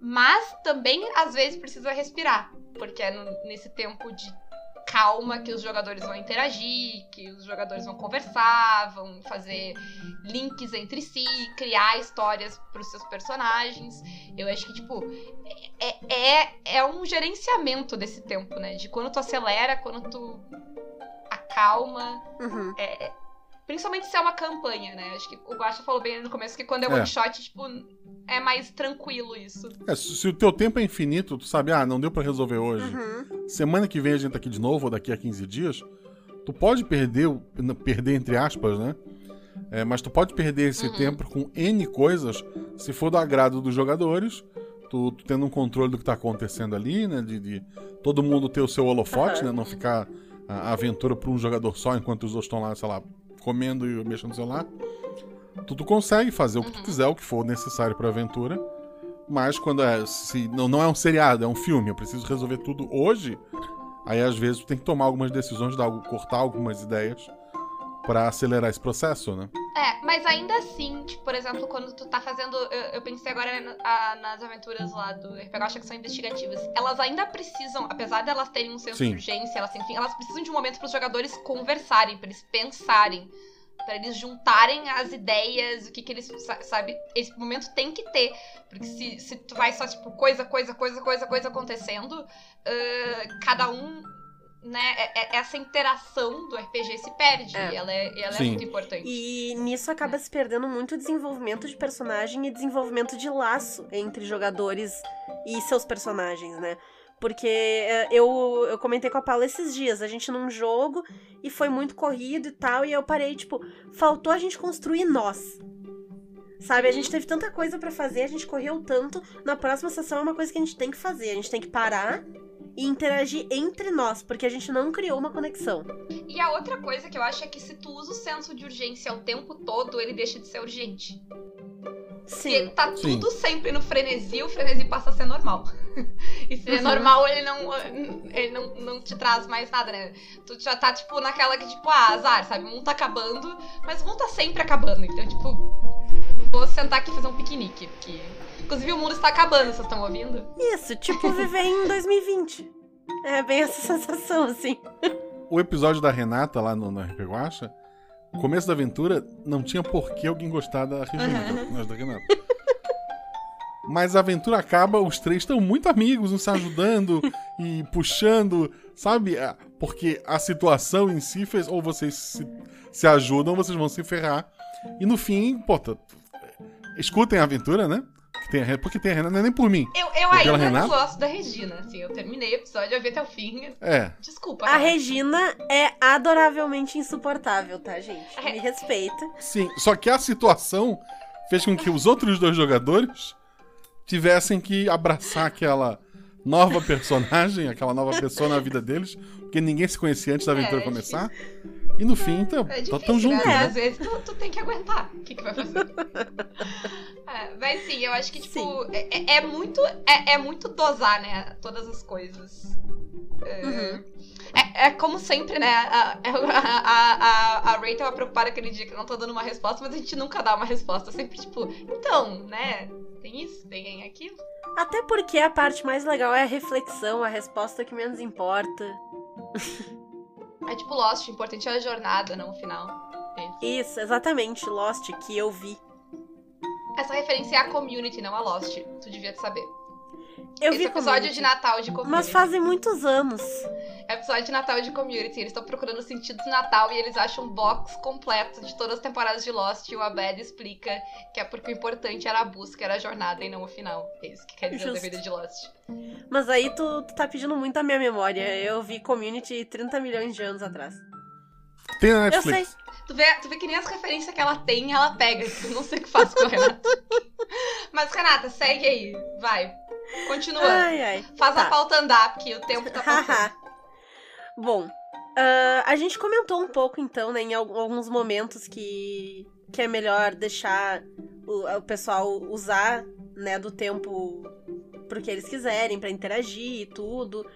Speaker 2: Mas também, às vezes, precisa respirar, porque é no, nesse tempo de calma que os jogadores vão interagir, que os jogadores vão conversar, vão fazer links entre si, criar histórias para os seus personagens. Eu acho que, tipo, é, é, é um gerenciamento desse tempo, né? De quando tu acelera, quando tu acalma.
Speaker 3: Uhum.
Speaker 2: É, principalmente se é uma campanha, né? Acho que o Guacha falou bem no começo que quando é,
Speaker 4: É.
Speaker 2: one shot, tipo, é mais tranquilo isso.
Speaker 4: É, se, o teu tempo é infinito, tu sabe, ah, não deu pra resolver hoje.
Speaker 3: Uhum.
Speaker 4: Semana que vem a gente tá aqui de novo, ou daqui a 15 dias, tu pode perder, perder entre aspas, né? É, mas tu pode perder esse
Speaker 2: Uhum.
Speaker 4: tempo com N coisas, se for do agrado dos jogadores, tu, tu tendo um controle do que tá acontecendo ali, né? De, de todo mundo ter o seu holofote,
Speaker 3: Aham.
Speaker 4: né? Não ficar a, a aventura pra um jogador só, enquanto os outros estão lá, sei lá, comendo e mexendo no celular. Tu, tu consegue fazer o que tu
Speaker 2: Uhum.
Speaker 4: quiser, o que for necessário pra aventura. Mas quando é. Se, não, não é um seriado, é um filme, eu preciso resolver tudo hoje. Aí às vezes tu tem que tomar algumas decisões, dar, cortar algumas ideias pra acelerar esse processo, né?
Speaker 2: É, mas ainda assim, tipo, por exemplo, quando tu tá fazendo. Eu, eu pensei agora na- a- nas aventuras lá do RPG, eu acho que são investigativas. Elas ainda precisam, apesar de elas terem um senso
Speaker 4: Sim.
Speaker 2: de urgência, elas, enfim, elas precisam de um momento pros jogadores conversarem, pra eles pensarem. Pra eles juntarem as ideias, o que que eles. sa- Sabe? Esse momento tem que ter. Porque se, se tu vai só, tipo, coisa, coisa, coisa, coisa, coisa acontecendo, ah, cada um. Né, é- é- essa interação do RPG se perde.
Speaker 3: É.
Speaker 2: E ela é, ela é muito importante.
Speaker 3: E nisso acaba se perdendo muito o desenvolvimento de personagem e desenvolvimento de laço entre jogadores e seus personagens, né? Porque é, eu, eu comentei com a Paula esses dias, a gente num jogo e foi muito corrido e tal, e eu parei, tipo, faltou a gente construir nós. Sabe, a gente teve tanta coisa pra fazer, a gente correu tanto. Na próxima sessão é uma coisa que a gente tem que fazer. A gente tem que parar e interagir entre nós, porque a gente não criou uma conexão.
Speaker 2: E a outra coisa que eu acho é que se tu usa o senso de urgência o tempo todo, ele deixa de ser urgente.
Speaker 3: Sim.
Speaker 2: Se tá
Speaker 4: Sim.
Speaker 2: tudo sempre no frenesi, o frenesi passa a ser normal. e se é
Speaker 3: Uhum.
Speaker 2: normal, ele não ele não, não te traz mais nada, né? Tu já tá, tipo, naquela que, tipo, ah, azar, sabe? O mundo tá acabando, mas o mundo tá sempre acabando. Então, tipo, vou sentar aqui e fazer um piquenique. Porque... Inclusive, o mundo está acabando, vocês estão ouvindo?
Speaker 3: Isso, tipo viver em 2020. É bem essa sensação, assim.
Speaker 4: O episódio da Renata lá no, no RP Guacha, no começo da aventura, não tinha por que alguém gostar da Regina, o personagem da Renata. Mas a aventura acaba, os três estão muito amigos, uns se ajudando e puxando, sabe? Ah, Porque a situação em si fez, ou vocês se, se ajudam, ou vocês vão se ferrar. E no fim, pô, tá- escutem a aventura, né? Que tem a porque tem a Renata, não é nem por mim.
Speaker 2: Eu, eu ainda
Speaker 4: Renata?
Speaker 2: não gosto da Regina, assim. Eu terminei o episódio, eu vi até o fim.
Speaker 4: É.
Speaker 2: Desculpa.
Speaker 3: A
Speaker 2: Renata.
Speaker 3: Regina é adoravelmente insuportável, tá, gente?
Speaker 2: É.
Speaker 3: Me respeita.
Speaker 4: Sim, só que a situação fez com que os outros dois jogadores tivessem que abraçar aquela nova personagem, aquela nova pessoa na vida deles, porque ninguém se conhecia antes da aventura
Speaker 2: É, é
Speaker 4: começar. E no fim, tá,
Speaker 2: É
Speaker 4: tá
Speaker 2: difícil,
Speaker 4: tão juntos,
Speaker 2: né?
Speaker 4: né?
Speaker 2: Às vezes tu, tu tem que aguentar. O que, que vai fazer? É, mas sim, eu acho que, tipo, é, é- é muito. É, é muito dosar, né? Todas as coisas. É,
Speaker 3: Uhum.
Speaker 2: é, é como sempre, né? A, a, a, a, a Ray tava preocupada aquele dia que eu não tô dando uma resposta, mas a gente nunca dá uma resposta. Sempre, tipo, então, né? Tem isso, tem aquilo.
Speaker 3: Até porque a parte mais legal é a reflexão, a resposta que menos importa.
Speaker 2: É tipo Lost, o importante é a jornada, não o final. Isso.
Speaker 3: Isso, exatamente, Lost, que eu vi.
Speaker 2: Essa referência é a community, não a Lost. Tu devia saber.
Speaker 3: Eu
Speaker 2: Esse
Speaker 3: vi
Speaker 2: episódio
Speaker 3: Community.
Speaker 2: de Natal de community.
Speaker 3: Mas fazem muitos anos.
Speaker 2: É episódio de Natal de Community. Eles estão procurando o sentido do Natal e eles acham um box completo de todas as temporadas de Lost. E o Abed explica que é porque o importante era a busca, era a jornada e não o final. É isso que quer dizer o
Speaker 3: Justo.
Speaker 2: DVD de Lost.
Speaker 3: Mas aí tu, tu tá pedindo muito a minha memória. Eu vi Community 30 milhões de anos atrás.
Speaker 4: Tem na
Speaker 3: Eu sei.
Speaker 4: Netflix.
Speaker 2: Tu vê, tu vê que nem as referências que ela tem, ela pega. Eu não sei o que faz com a Renata. Mas, Renata, segue aí. Vai. Continua.
Speaker 3: Ai, ai.
Speaker 2: Faz a
Speaker 3: tá.
Speaker 2: pauta andar, porque o tempo tá passando.
Speaker 3: Bom, Uh, a gente comentou um pouco, então, né, em alguns momentos que, que é melhor deixar o, o pessoal usar, né, do tempo pro que eles quiserem, para interagir e tudo,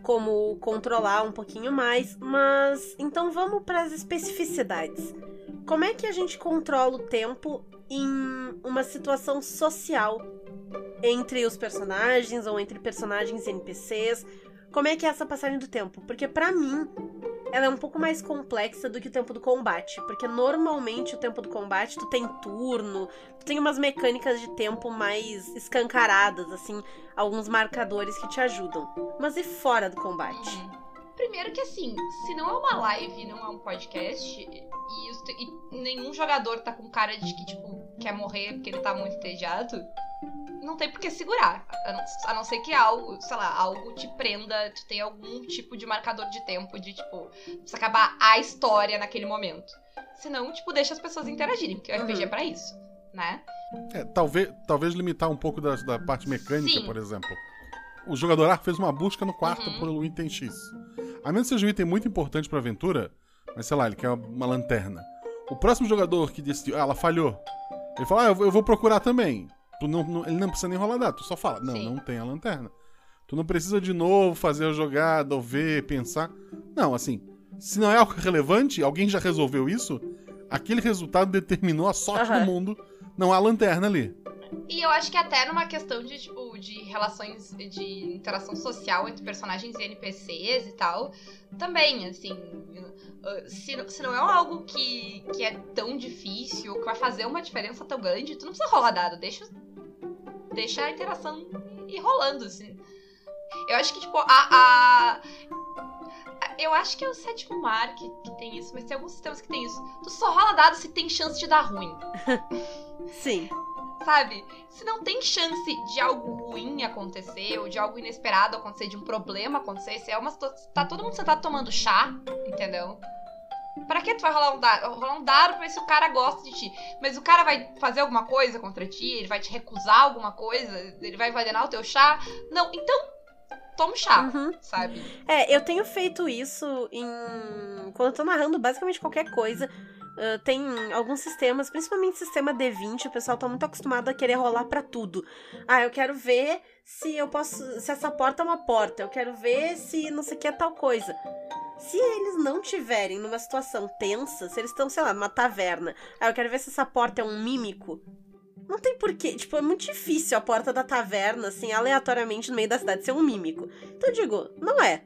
Speaker 3: como controlar um pouquinho mais, mas então vamos para as especificidades. Como é que a gente controla o tempo em uma situação social entre os personagens ou entre personagens e NPCs? Como é que é essa passagem do tempo? Porque para mim, ela é um pouco mais complexa do que o tempo do combate, porque normalmente o tempo do combate tu tem turno, tu tem umas mecânicas de tempo mais escancaradas, assim, alguns marcadores que te ajudam. Mas e fora do combate?
Speaker 2: Uhum. Primeiro que assim, se não é uma live, não é um podcast, e, e nenhum jogador tá com cara de que, tipo, quer morrer porque ele tá muito entediado, não tem por que segurar. A não, a não, ser que algo, sei lá, algo te prenda, tu tem algum tipo de marcador de tempo de, tipo, precisa acabar a história naquele momento. Senão, tipo, deixa as pessoas interagirem, porque o uhum. RPG é pra isso, né?
Speaker 4: É, talvez, talvez limitar um pouco da, da parte mecânica, Sim. por exemplo. O jogador A fez uma busca no quarto uhum. pelo item X. A menos que seja um item muito importante pra aventura, mas sei lá, ele quer uma lanterna. O próximo jogador que decidiu, ah, ela falhou. Ele fala, ah, eu vou procurar também. Tu não, não, ele não precisa nem rolar dado, tu só fala, não, Sim. não tem a lanterna. Tu não precisa de novo fazer a jogada, ou ver, pensar. Não, assim, se não é algo relevante, alguém já resolveu isso, aquele resultado determinou a sorte uhum. do mundo, não há lanterna ali.
Speaker 2: E eu acho que até numa questão de, tipo, de relações de interação social entre personagens e NPCs e tal, também, assim, se, se não é algo que, que é tão difícil, que vai fazer uma diferença tão grande, tu não precisa rolar dado, deixa deixa a interação ir rolando, assim. Eu acho que, tipo, a. a... Eu acho que é o sétimo mar que, que tem isso, mas tem alguns sistemas que tem isso. Tu só rola dado se tem chance de dar ruim.
Speaker 3: Sim.
Speaker 2: Sabe? Se não tem chance de algo ruim acontecer, ou de algo inesperado acontecer, de um problema acontecer, se é uma Tá todo mundo sentado tomando chá, entendeu? Pra que tu vai rolar um dado? Rolar um dado pra ver se o cara gosta de ti. Mas o cara vai fazer alguma coisa contra ti? Ele vai te recusar alguma coisa? Ele vai envenenar o teu chá? Não, então toma chá, uhum. sabe?
Speaker 3: É, eu tenho feito isso em. Quando eu tô narrando basicamente qualquer coisa. Uh, tem alguns sistemas, principalmente sistema D20, o pessoal tá muito acostumado a querer rolar para tudo. Ah, eu quero ver se eu posso. se essa porta é uma porta, eu quero ver se não sei o que é tal coisa. Se eles não tiverem numa situação tensa, se eles estão, sei lá, numa taverna, ah, eu quero ver se essa porta é um mímico. Não tem porquê. Tipo, é muito difícil a porta da taverna, assim, aleatoriamente no meio da cidade ser um mímico. Então eu digo, não é.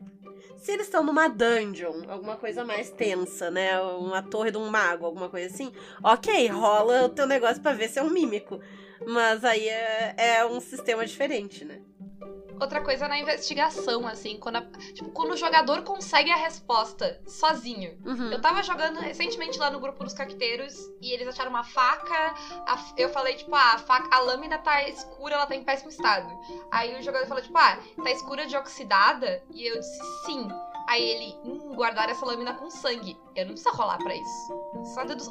Speaker 3: Se eles estão numa dungeon, alguma coisa mais tensa, né? Uma torre de um mago, alguma coisa assim, ok, rola o teu negócio para ver se é um mímico. Mas aí é, é um sistema diferente, né?
Speaker 2: Outra coisa na investigação, assim, quando, a, tipo, quando o jogador consegue a resposta sozinho. Uhum. Eu tava jogando recentemente lá no grupo dos caqueteiros e eles acharam uma faca. A, eu falei, tipo, ah, a faca, a lâmina tá escura, ela tá em péssimo estado. Aí o jogador falou, tipo, ah, tá escura de oxidada? E eu disse, sim. Aí ele, hum, guardar essa lâmina com sangue. Eu não preciso rolar para isso.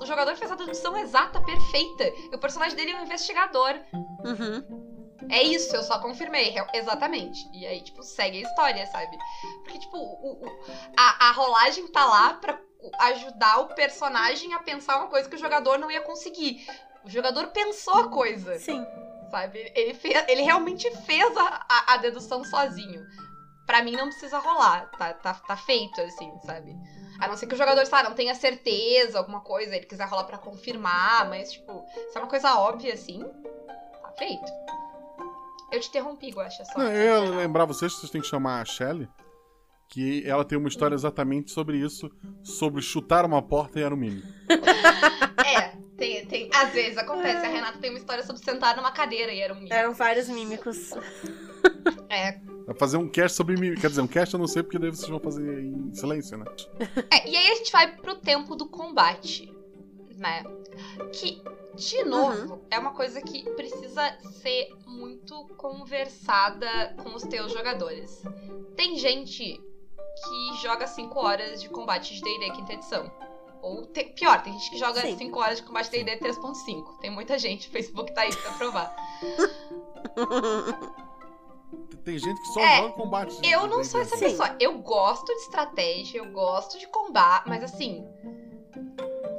Speaker 2: O jogador fez a dedução exata, perfeita. E o personagem dele é um investigador.
Speaker 3: Uhum.
Speaker 2: É isso, eu só confirmei, exatamente. E aí, tipo, segue a história, sabe? Porque, tipo, o, o, a, a rolagem tá lá pra ajudar o personagem a pensar uma coisa que o jogador não ia conseguir. O jogador pensou a coisa.
Speaker 3: Sim.
Speaker 2: Sabe? Ele, fez, ele realmente fez a, a, a dedução sozinho. Pra mim não precisa rolar. Tá, tá, tá feito, assim, sabe? A não ser que o jogador, sabe, não tenha certeza, alguma coisa, ele quiser rolar para confirmar, mas, tipo, se é uma coisa óbvia, assim, tá feito. Eu te interrompi, Guaxa, só. Não,
Speaker 4: eu ia lembrar vocês que vocês têm que chamar a Shelly, que ela tem uma história exatamente sobre isso, sobre chutar uma porta e era um mime.
Speaker 2: é, tem, tem. Às vezes acontece. A Renata tem uma história sobre sentar numa cadeira e era um mime.
Speaker 3: Eram vários mímicos.
Speaker 2: É.
Speaker 4: Vai fazer um cast sobre mim. Quer dizer, um cast eu não sei porque daí vocês vão fazer em silêncio, né?
Speaker 2: É, e aí a gente vai pro tempo do combate, né? Que de novo, uhum. é uma coisa que precisa ser muito conversada com os teus jogadores. Tem gente que joga 5 horas de combate de D&D quinta edição. Ou te, pior, tem gente que joga 5 horas de combate de D&D 3.5. Tem muita gente, o Facebook tá aí pra provar.
Speaker 4: Tem gente que só
Speaker 2: É,
Speaker 4: joga combate.
Speaker 2: Eu não sou essa
Speaker 3: Sim.
Speaker 2: pessoa. Eu gosto de estratégia, eu gosto de combate, mas assim.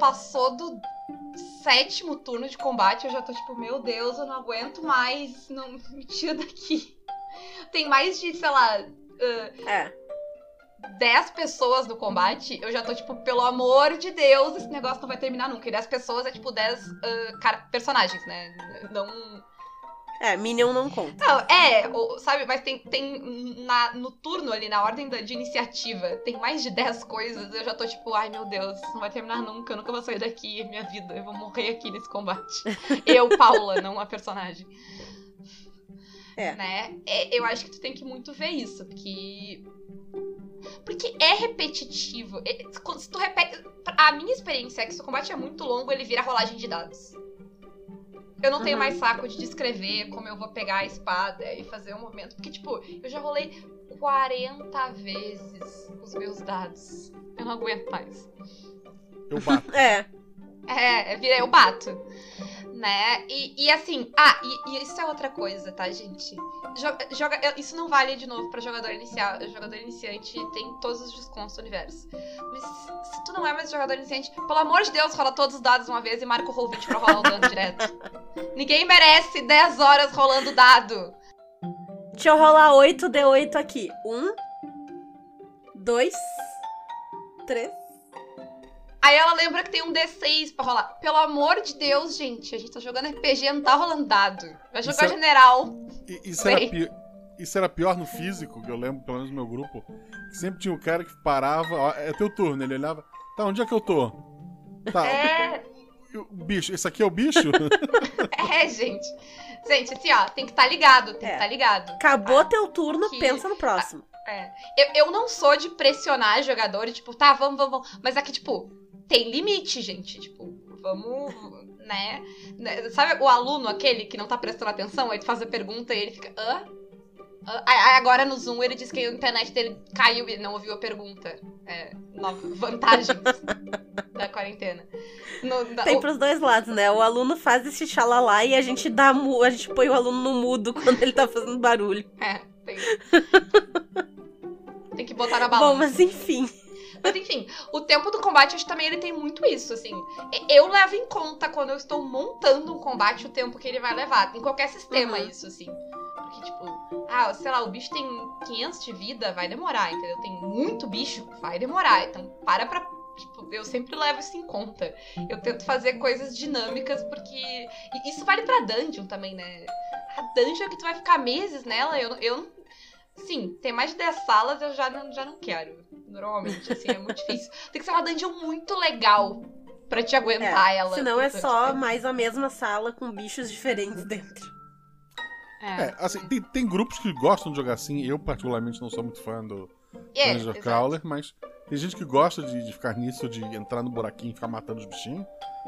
Speaker 2: Passou do sétimo turno de combate, eu já tô tipo, meu Deus, eu não aguento mais, não me tira daqui. Tem mais de, sei lá, ah,
Speaker 3: É.
Speaker 2: 10 pessoas no combate, eu já tô tipo, pelo amor de Deus, esse negócio não vai terminar nunca. E 10 pessoas é tipo 10 ah, cara- personagens, né? Não.
Speaker 3: É, Minion não conta.
Speaker 2: Não, é, sabe, mas tem, tem na, no turno ali, na ordem da- de iniciativa, tem mais de 10 coisas, eu já tô tipo, ai meu Deus, isso não vai terminar nunca, eu nunca vou sair daqui, minha vida, eu vou morrer aqui nesse combate. eu, Paula, não a personagem.
Speaker 3: É.
Speaker 2: Né? É, eu acho que tu tem que muito ver isso, porque. Porque é repetitivo. É- quando- se tu repete. A minha experiência é que se o combate é muito longo, ele vira rolagem de dados. Eu não tenho mais saco de descrever como eu vou pegar a espada e fazer o movimento. Porque, tipo, eu já rolei 40 vezes os meus dados. Eu não aguento mais.
Speaker 4: Eu bato.
Speaker 3: É.
Speaker 2: É, vira eu bato. Né? E, e assim, ah, e, e isso é outra coisa, tá, gente? Jo- Joga, isso não vale de novo pra jogador inicial. Jogador iniciante tem todos os descontos do universo. Mas se tu não é mais jogador iniciante, pelo amor de Deus, rola todos os dados uma vez e marca o roll 20 pra rolar o dano direto. Ninguém merece 10 horas rolando dado.
Speaker 3: Deixa eu rolar 8 D8 aqui. Um. Dois. Três.
Speaker 2: Aí ela lembra que tem um D6 pra rolar. Pelo amor de Deus, gente, a gente tá jogando RPG, não tá rolando dado. Vai
Speaker 4: Isso
Speaker 2: jogar
Speaker 4: é-
Speaker 2: general.
Speaker 4: Isso era, pi- isso era pior no físico, que eu lembro, pelo menos no meu grupo. que Sempre tinha um cara que parava, ó, é teu turno, ele olhava, tá, onde é que eu tô? Tá,
Speaker 2: É,
Speaker 4: o bicho, esse aqui é o bicho?
Speaker 2: É, gente. Gente, assim, ó, tem que estar ligado, tem
Speaker 3: É.
Speaker 2: que estar ligado.
Speaker 3: Acabou
Speaker 2: Ah,
Speaker 3: teu turno,
Speaker 2: que-
Speaker 3: pensa no próximo.
Speaker 2: É. Eu, eu não sou de pressionar jogadores, tipo, tá, vamos, vamos, vamos. Mas aqui, tipo, tem limite, gente. Tipo, vamos, né? Né, Sabe o aluno, aquele que não tá prestando atenção, aí tu faz a pergunta e ele fica, hã? Hã? Aí agora no Zoom ele diz que a internet dele caiu e não ouviu a pergunta. É, vantagens da quarentena. No- da-
Speaker 3: Tem pros dois lados, né? O aluno faz esse xalalá e a gente dá a gente põe o aluno no mudo quando ele tá fazendo barulho.
Speaker 2: É, tem. tem que botar na balança.
Speaker 3: Bom, mas enfim.
Speaker 2: Mas enfim, o tempo do combate, acho que também ele tem muito isso, assim. Eu levo em conta quando eu estou montando um combate o tempo que ele vai levar. Em qualquer sistema,
Speaker 3: Uhum.
Speaker 2: isso, assim. Porque, tipo, ah, sei lá, o bicho tem 500 de vida, vai demorar, entendeu? Tem muito bicho, vai demorar. Então, para pra. Tipo, eu sempre levo isso em conta. Eu tento fazer coisas dinâmicas, porque. e Isso vale pra dungeon também, né? A dungeon que tu vai ficar meses nela, eu, eu não. Sim, tem mais de 10 salas, eu já não, já não quero. Normalmente, assim, é muito difícil. Tem que ser uma dungeon muito legal pra te aguentar ela.
Speaker 3: Senão é só
Speaker 2: tempo.
Speaker 3: mais a mesma sala com bichos diferentes dentro.
Speaker 4: É, assim, tem, tem grupos que gostam de jogar assim. Eu, particularmente, não sou muito fã do
Speaker 2: É,
Speaker 4: Dungeon. Crawler, mas tem gente que gosta de, de ficar nisso, de entrar no buraquinho e ficar matando os bichinhos.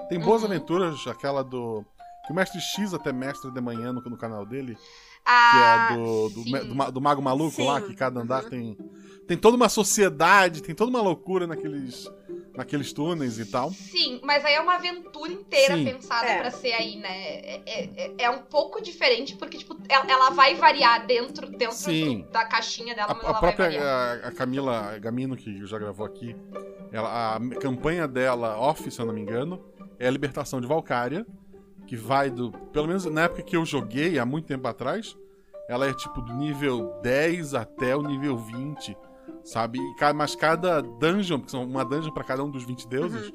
Speaker 4: Tem boas
Speaker 2: Uhum.
Speaker 4: aventuras, aquela do. Que o Mestre X até mestre de manhã no, no canal dele, que
Speaker 2: Ah,
Speaker 4: é do, do, do, ma- do Mago Maluco
Speaker 3: Sim,
Speaker 4: lá, que cada andar
Speaker 3: uhum.
Speaker 4: tem. Tem toda uma sociedade, tem toda uma loucura naqueles, naqueles túneis e tal.
Speaker 2: Sim, mas aí é uma aventura inteira
Speaker 4: Sim.
Speaker 2: pensada
Speaker 3: É.
Speaker 2: pra ser aí, né? É, é- é- é um pouco diferente, porque, tipo, ela, ela vai variar dentro, dentro
Speaker 4: Sim.
Speaker 2: do- da caixinha dela,
Speaker 4: A,
Speaker 2: mas
Speaker 4: a
Speaker 2: ela vai
Speaker 4: própria
Speaker 2: variar.
Speaker 4: a, a Camila Gamino, que já gravou aqui, ela, a campanha dela, off, se eu não me engano, é a libertação de Valkyria, que vai do. Pelo menos na época que eu joguei, há muito tempo atrás, ela é tipo do nível 10 até o nível 20, sabe? Mas cada dungeon, porque são uma dungeon pra cada um dos 20 deuses,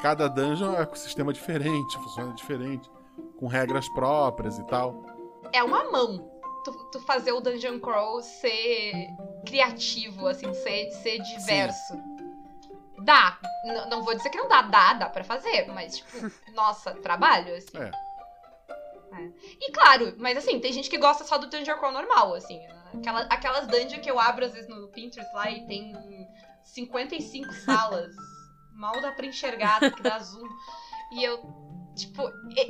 Speaker 4: cada dungeon é com sistema diferente, funciona diferente, com regras próprias e tal.
Speaker 2: É uma mão. Tu, tu fazer o Dungeon Crawl ser criativo, assim, ser, ser diverso. Dá. N- não vou dizer que não dá, dá, dá pra fazer, mas, tipo, nossa, trabalho, assim.
Speaker 4: É.
Speaker 2: É. E claro, mas assim, tem gente que gosta só do Dungeon Crawl normal, assim. Aquela, aquelas dungeons que eu abro às vezes no Pinterest lá e tem 55 salas. Mal dá pra enxergar, tem que dar zoom. E eu, tipo,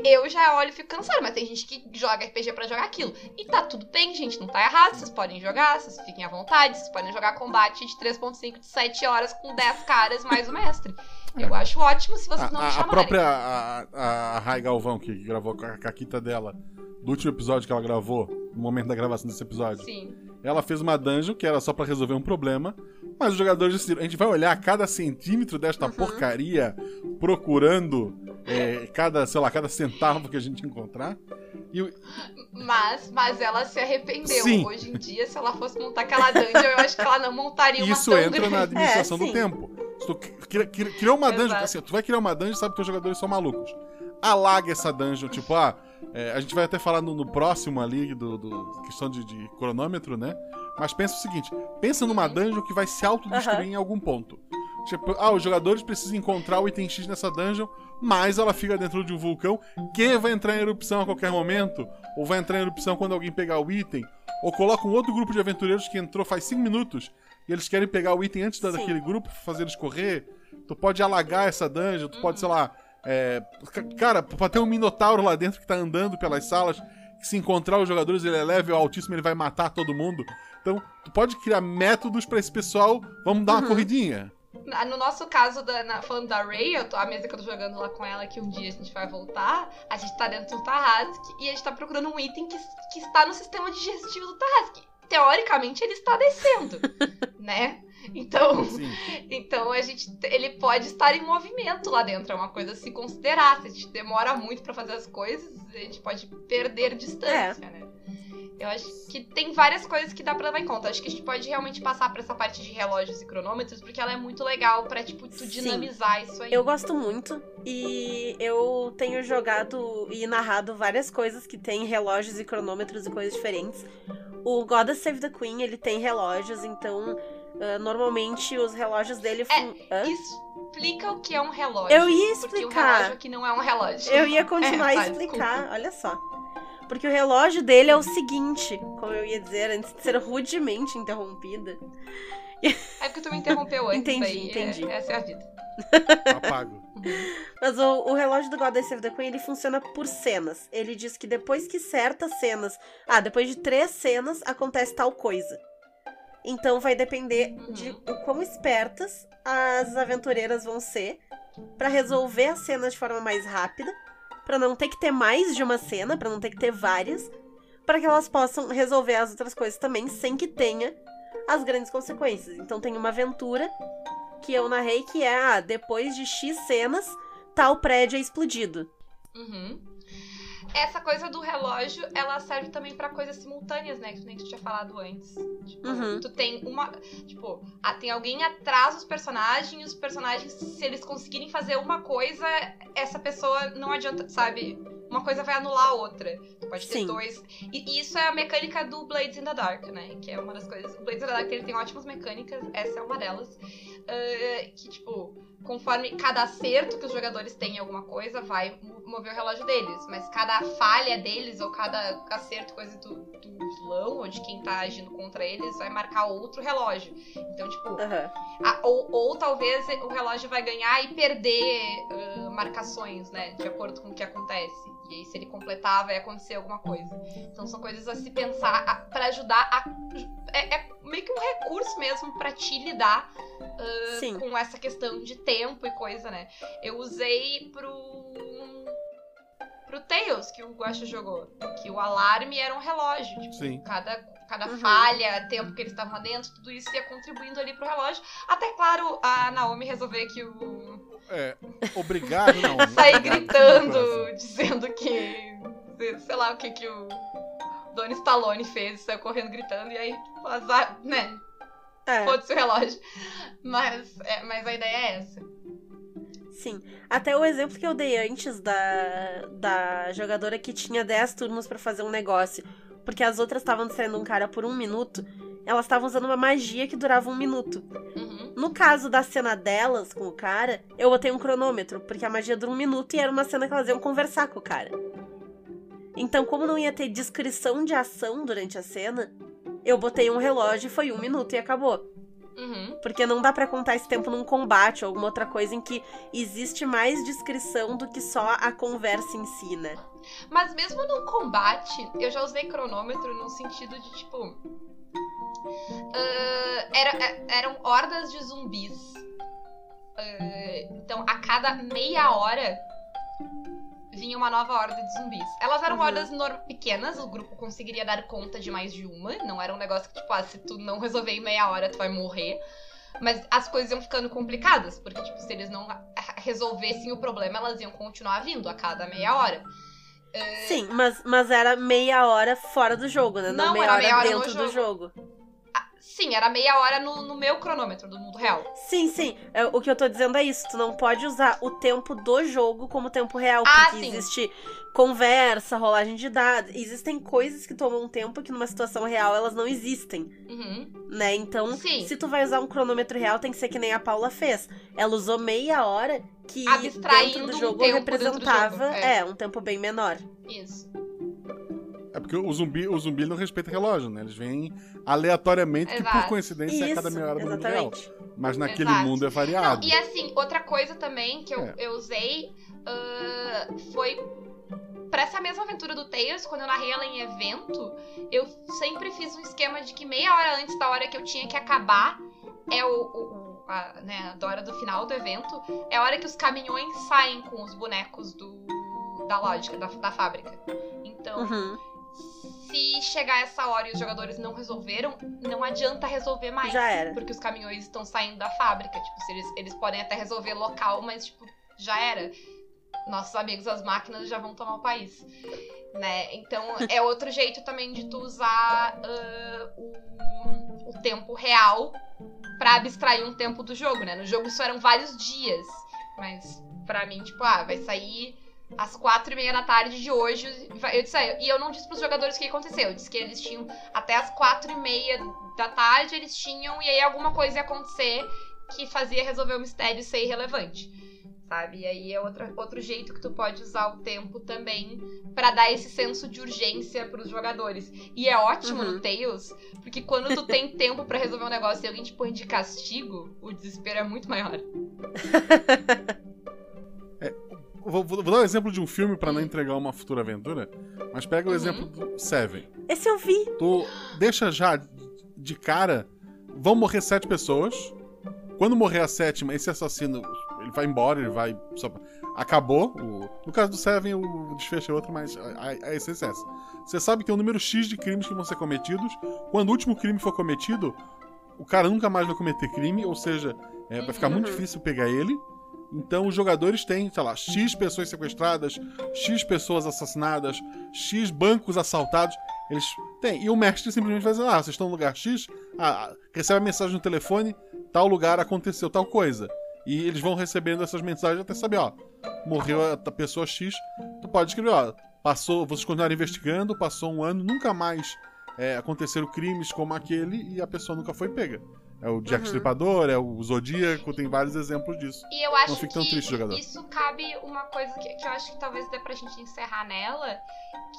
Speaker 2: eu já olho e fico cansada, mas tem gente que joga RPG pra jogar aquilo. E tá tudo bem, gente, não tá errado. Vocês podem jogar, vocês fiquem à vontade. Vocês podem jogar combate de 3.5 de 7 horas com 10 caras mais o mestre. Eu acho ótimo se vocês não
Speaker 4: A,
Speaker 2: me
Speaker 4: a- a
Speaker 2: chamarem.
Speaker 4: própria a, a, a Rai Galvão, que gravou com a caquita dela, do último episódio que ela gravou, no momento da gravação desse episódio.
Speaker 2: Sim.
Speaker 4: Ela fez uma dungeon que era só para resolver um problema, mas os jogadores decidiram, a gente vai olhar cada centímetro desta uhum. porcaria, procurando é, cada, sei lá, cada centavo que a gente encontrar.
Speaker 2: E... Mas, mas ela se arrependeu. Sim. Hoje em dia, se ela fosse montar aquela dungeon, eu acho que ela não montaria uma
Speaker 4: Isso entra grande. na administração é, do tempo. Se tu criou uma dungeon, assim, tu vai criar uma dungeon, sabe que os jogadores são malucos. Alaga essa dungeon, tipo, ah, é, a gente vai até falar no, no próximo ali, do, do questão de, de, cronômetro, né? Mas pensa o seguinte: pensa numa dungeon que vai se autodestruir uhum. em algum ponto. Tipo, ah, os jogadores precisam encontrar o item X nessa dungeon, mas ela fica dentro de um vulcão que vai entrar em erupção a qualquer momento, ou vai entrar em erupção quando alguém pegar o item, ou coloca um outro grupo de aventureiros que entrou faz 5 minutos e eles querem pegar o item antes daquele grupo, fazer eles correr. Tu pode alagar essa dungeon, tu pode, sei lá, é, cara, pode ter um Minotauro lá dentro que tá andando pelas salas. Que se encontrar os jogadores, ele é level altíssimo, ele vai matar todo mundo. Então, tu pode criar métodos para esse pessoal. Vamos dar uma uhum. corridinha.
Speaker 2: No nosso caso, da, na, falando da Ray, tô, a mesa que eu tô jogando lá com ela, que um dia a gente vai voltar, a gente tá dentro do Tarrasque e a gente tá procurando um item que, que está no sistema digestivo do Tarrasque. Teoricamente, ele está descendo, né? Então, então a gente, ele pode estar em movimento lá dentro. É uma coisa a se considerar. Se a gente demora muito para fazer as coisas, a gente pode perder distância, é. né? Eu acho que tem várias coisas que dá pra levar em conta. Acho que a gente pode realmente passar pra essa parte de relógios e cronômetros, porque ela é muito legal pra, tipo, tu dinamizar Sim. isso aí.
Speaker 3: Eu gosto muito. E eu tenho jogado e narrado várias coisas que tem relógios e cronômetros e coisas diferentes. O God Save the Queen, ele tem relógios, então Uh, normalmente os relógios dele.
Speaker 2: É, explica o que é um relógio.
Speaker 3: Eu ia explicar. Porque o relógio
Speaker 2: aqui não é um relógio.
Speaker 3: Eu ia continuar é, a explicar, desculpa. olha só. Porque o relógio dele é o seguinte, como eu ia dizer, antes de ser rudemente interrompida.
Speaker 2: É porque tu me interrompeu antes.
Speaker 3: entendi,
Speaker 2: aí.
Speaker 3: entendi.
Speaker 2: É, essa é a vida.
Speaker 4: Apago.
Speaker 3: Mas o, o, relógio do God Save the Queen ele funciona por cenas. Ele diz que depois que certas cenas. Ah, depois de três cenas acontece tal coisa. Então vai depender de o quão espertas as aventureiras vão ser para resolver a cena de forma mais rápida, para não ter que ter mais de uma cena, para não ter que ter várias, para que elas possam resolver as outras coisas também sem que tenha as grandes consequências. Então tem uma aventura que eu narrei que é, ah, depois de X cenas, tal prédio é explodido.
Speaker 2: Uhum essa coisa do relógio, ela serve também para coisas simultâneas, né? Que nem tu tinha falado antes. Tipo, uhum. tu tem uma. Tipo, ah, tem alguém atrás dos personagens, e os personagens, se eles conseguirem fazer uma coisa, essa pessoa não adianta, sabe? Uma coisa vai anular a outra. Tu pode ter Sim. dois. E, e, isso é a mecânica do Blades in the Dark, né? Que é uma das coisas. O Blades in the Dark ele tem ótimas mecânicas, essa é uma delas. Uh, que, tipo conforme cada acerto que os jogadores têm em alguma coisa vai mover o relógio deles. Mas cada falha deles ou cada acerto, coisa do, do vilão ou de quem tá agindo contra eles, vai marcar outro relógio. Então, tipo. Uhum. A, ou, ou talvez o relógio vai ganhar e perder uh, marcações, né? De acordo com o que acontece. E aí, se ele completar, vai acontecer alguma coisa. Então, são coisas a se pensar para ajudar a. É, é, meio que um recurso mesmo para te lidar uh, com essa questão de tempo e coisa, né? Eu usei pro. pro Tails que o Guacha jogou. Que o alarme era um relógio. Tipo, Sim. cada, cada uhum. falha, tempo que eles estavam dentro, tudo isso ia contribuindo ali pro relógio. Até, claro, a Naomi resolver que o
Speaker 4: é, obrigado, não.
Speaker 2: Sair gritando, dizendo que. Sei lá o que que o Donnie Stallone fez, saiu correndo gritando, e aí, azar, né? É. Foda-se o relógio. Mas, é, mas a ideia é essa.
Speaker 3: Sim. Até o exemplo que eu dei antes da, da jogadora que tinha 10 turnos para fazer um negócio, porque as outras estavam distraindo um cara por um minuto, elas estavam usando uma magia que durava um minuto. Uhum. No caso da cena delas com o cara, eu botei um cronômetro, porque a magia dura um minuto e era uma cena que elas iam conversar com o cara. Então, como não ia ter descrição de ação durante a cena, eu botei um relógio e foi um minuto e acabou. Uhum. Porque não dá para contar esse tempo num combate ou alguma outra coisa em que existe mais descrição do que só a conversa em si, né?
Speaker 2: Mas mesmo num combate, eu já usei cronômetro no sentido de, tipo, Uh, era, é, eram hordas de zumbis. Uh, então, a cada meia hora vinha uma nova horda de zumbis. Elas eram uhum. hordas pequenas, o grupo conseguiria dar conta de mais de uma. Não era um negócio que, tipo, ah, se tu não resolver em meia hora, tu vai morrer. Mas as coisas iam ficando complicadas, porque, tipo, se eles não resolvessem o problema, elas iam continuar vindo a cada meia hora.
Speaker 3: Sim, mas, mas era meia hora fora do jogo, né? Não, não meia, hora meia hora dentro do jogo.
Speaker 2: Sim, era meia hora no, no meu cronômetro do mundo real.
Speaker 3: Sim, sim. É, o que eu tô dizendo é isso. Tu não pode usar o tempo do jogo como tempo real. Ah, porque sim. existe conversa, rolagem de dados. Existem coisas que tomam tempo que numa situação real elas não existem. Uhum. Né? Então, sim. se tu vai usar um cronômetro real, tem que ser que nem a Paula fez. Ela usou meia hora que dentro do jogo um representava do jogo. É. é, um tempo bem menor.
Speaker 2: Isso.
Speaker 4: É porque o zumbi, o zumbi não respeita relógio, né? Eles vêm aleatoriamente, Exato. que por coincidência Isso, é cada meia hora do mundo real. Mas naquele Exato. mundo é variado.
Speaker 2: Não, e assim, outra coisa também que eu, é. eu usei uh, foi para essa mesma aventura do Tails, quando eu narrei ela em evento, eu sempre fiz um esquema de que meia hora antes da hora que eu tinha que acabar é o, o a, né, da hora do final do evento, é a hora que os caminhões saem com os bonecos do, da lógica, da, da fábrica. Então, uhum se chegar essa hora e os jogadores não resolveram, não adianta resolver mais.
Speaker 3: Já era.
Speaker 2: Porque os caminhões estão saindo da fábrica. Tipo, eles, eles podem até resolver local, mas, tipo, já era. Nossos amigos, as máquinas, já vão tomar o país. Né? Então, é outro jeito também de tu usar uh, o, o tempo real para abstrair um tempo do jogo, né? No jogo isso eram vários dias. Mas, para mim, tipo, ah, vai sair às quatro e meia da tarde de hoje. Eu disse, ah, e eu não disse pros jogadores o que aconteceu. Eu disse que eles tinham até as quatro e meia da tarde, eles tinham, e aí alguma coisa ia acontecer que fazia resolver o mistério ser irrelevante. Sabe? E aí é outra, outro jeito que tu pode usar o tempo também para dar esse senso de urgência pros jogadores. E é ótimo uhum. no Tails, porque quando tu tem tempo para resolver um negócio e alguém te põe de castigo, o desespero é muito maior.
Speaker 4: Vou, vou, dar um exemplo de um filme para não entregar uma futura aventura, mas pega o uhum. exemplo do Seven.
Speaker 3: Esse eu vi.
Speaker 4: Tu deixa já de cara. Vão morrer sete pessoas. Quando morrer a sétima, esse assassino ele vai embora, ele vai. Só... Acabou. O... No caso do Seven, o desfecho é outro, mas a, a essência é essa. Você sabe que tem um número X de crimes que vão ser cometidos. Quando o último crime for cometido, o cara nunca mais vai cometer crime, ou seja, é, vai ficar muito uhum. difícil pegar ele. Então os jogadores têm, sei lá, X pessoas sequestradas, X pessoas assassinadas, X bancos assaltados. Eles têm. E o mestre simplesmente vai dizer: Ah, vocês estão no lugar X? Ah, recebe a mensagem no telefone, tal lugar aconteceu tal coisa. E eles vão recebendo essas mensagens até saber, ó, morreu a pessoa X. Tu pode escrever, ó, passou, vocês continuaram investigando, passou um ano, nunca mais é, aconteceram crimes como aquele e a pessoa nunca foi pega. É o Jack uhum. Stripador, é o Zodíaco, tem vários exemplos disso.
Speaker 2: E eu acho Não fique tão triste, jogador. isso cabe uma coisa que, que eu acho que talvez dê pra gente encerrar nela,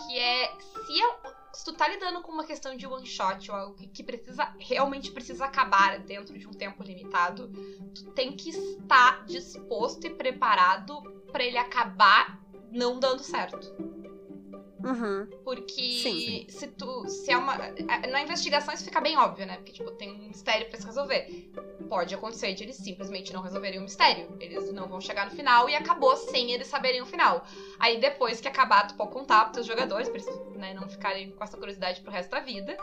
Speaker 2: que é se, eu, se tu tá lidando com uma questão de one shot ou algo que, que precisa realmente precisa acabar dentro de um tempo limitado, tu tem que estar disposto e preparado para ele acabar não dando certo.
Speaker 3: Uhum.
Speaker 2: Porque Sim. se tu. Se é uma. Na investigação isso fica bem óbvio, né? Porque, tipo, tem um mistério pra se resolver. Pode acontecer de eles simplesmente não resolverem o mistério. Eles não vão chegar no final e acabou sem eles saberem o final. Aí depois que acabar, tu pode contar pros teus jogadores, pra eles né, não ficarem com essa curiosidade pro resto da vida.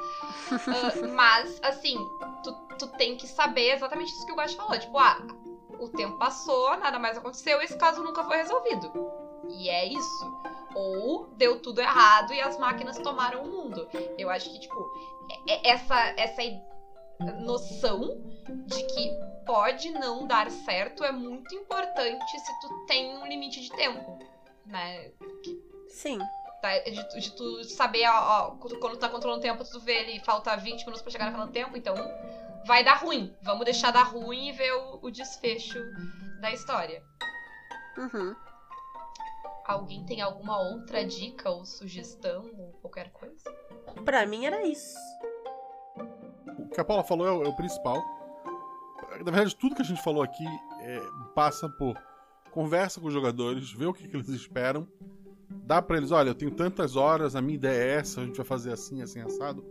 Speaker 2: uh, mas, assim, tu, tu tem que saber exatamente isso que o Gosto falou. Tipo, ah, o tempo passou, nada mais aconteceu, esse caso nunca foi resolvido. E é isso. Ou deu tudo errado e as máquinas tomaram o mundo. Eu acho que, tipo, é, é essa, essa noção de que pode não dar certo é muito importante se tu tem um limite de tempo, né?
Speaker 3: Sim.
Speaker 2: Tá? De, de, tu saber, ó, ó, quando tu tá controlando o tempo, tu vê ali, falta 20 minutos pra chegar naquele tempo, então vai dar ruim. Vamos deixar dar ruim e ver o, o desfecho da história.
Speaker 3: Uhum.
Speaker 2: Alguém tem alguma outra dica ou sugestão ou qualquer coisa?
Speaker 3: Pra mim era isso.
Speaker 4: O que a Paula falou é o, é o principal. Na verdade, tudo que a gente falou aqui é, passa por conversa com os jogadores, ver o que, que eles esperam, dá para eles, olha, eu tenho tantas horas, a minha ideia é essa, a gente vai fazer assim, assim, assado.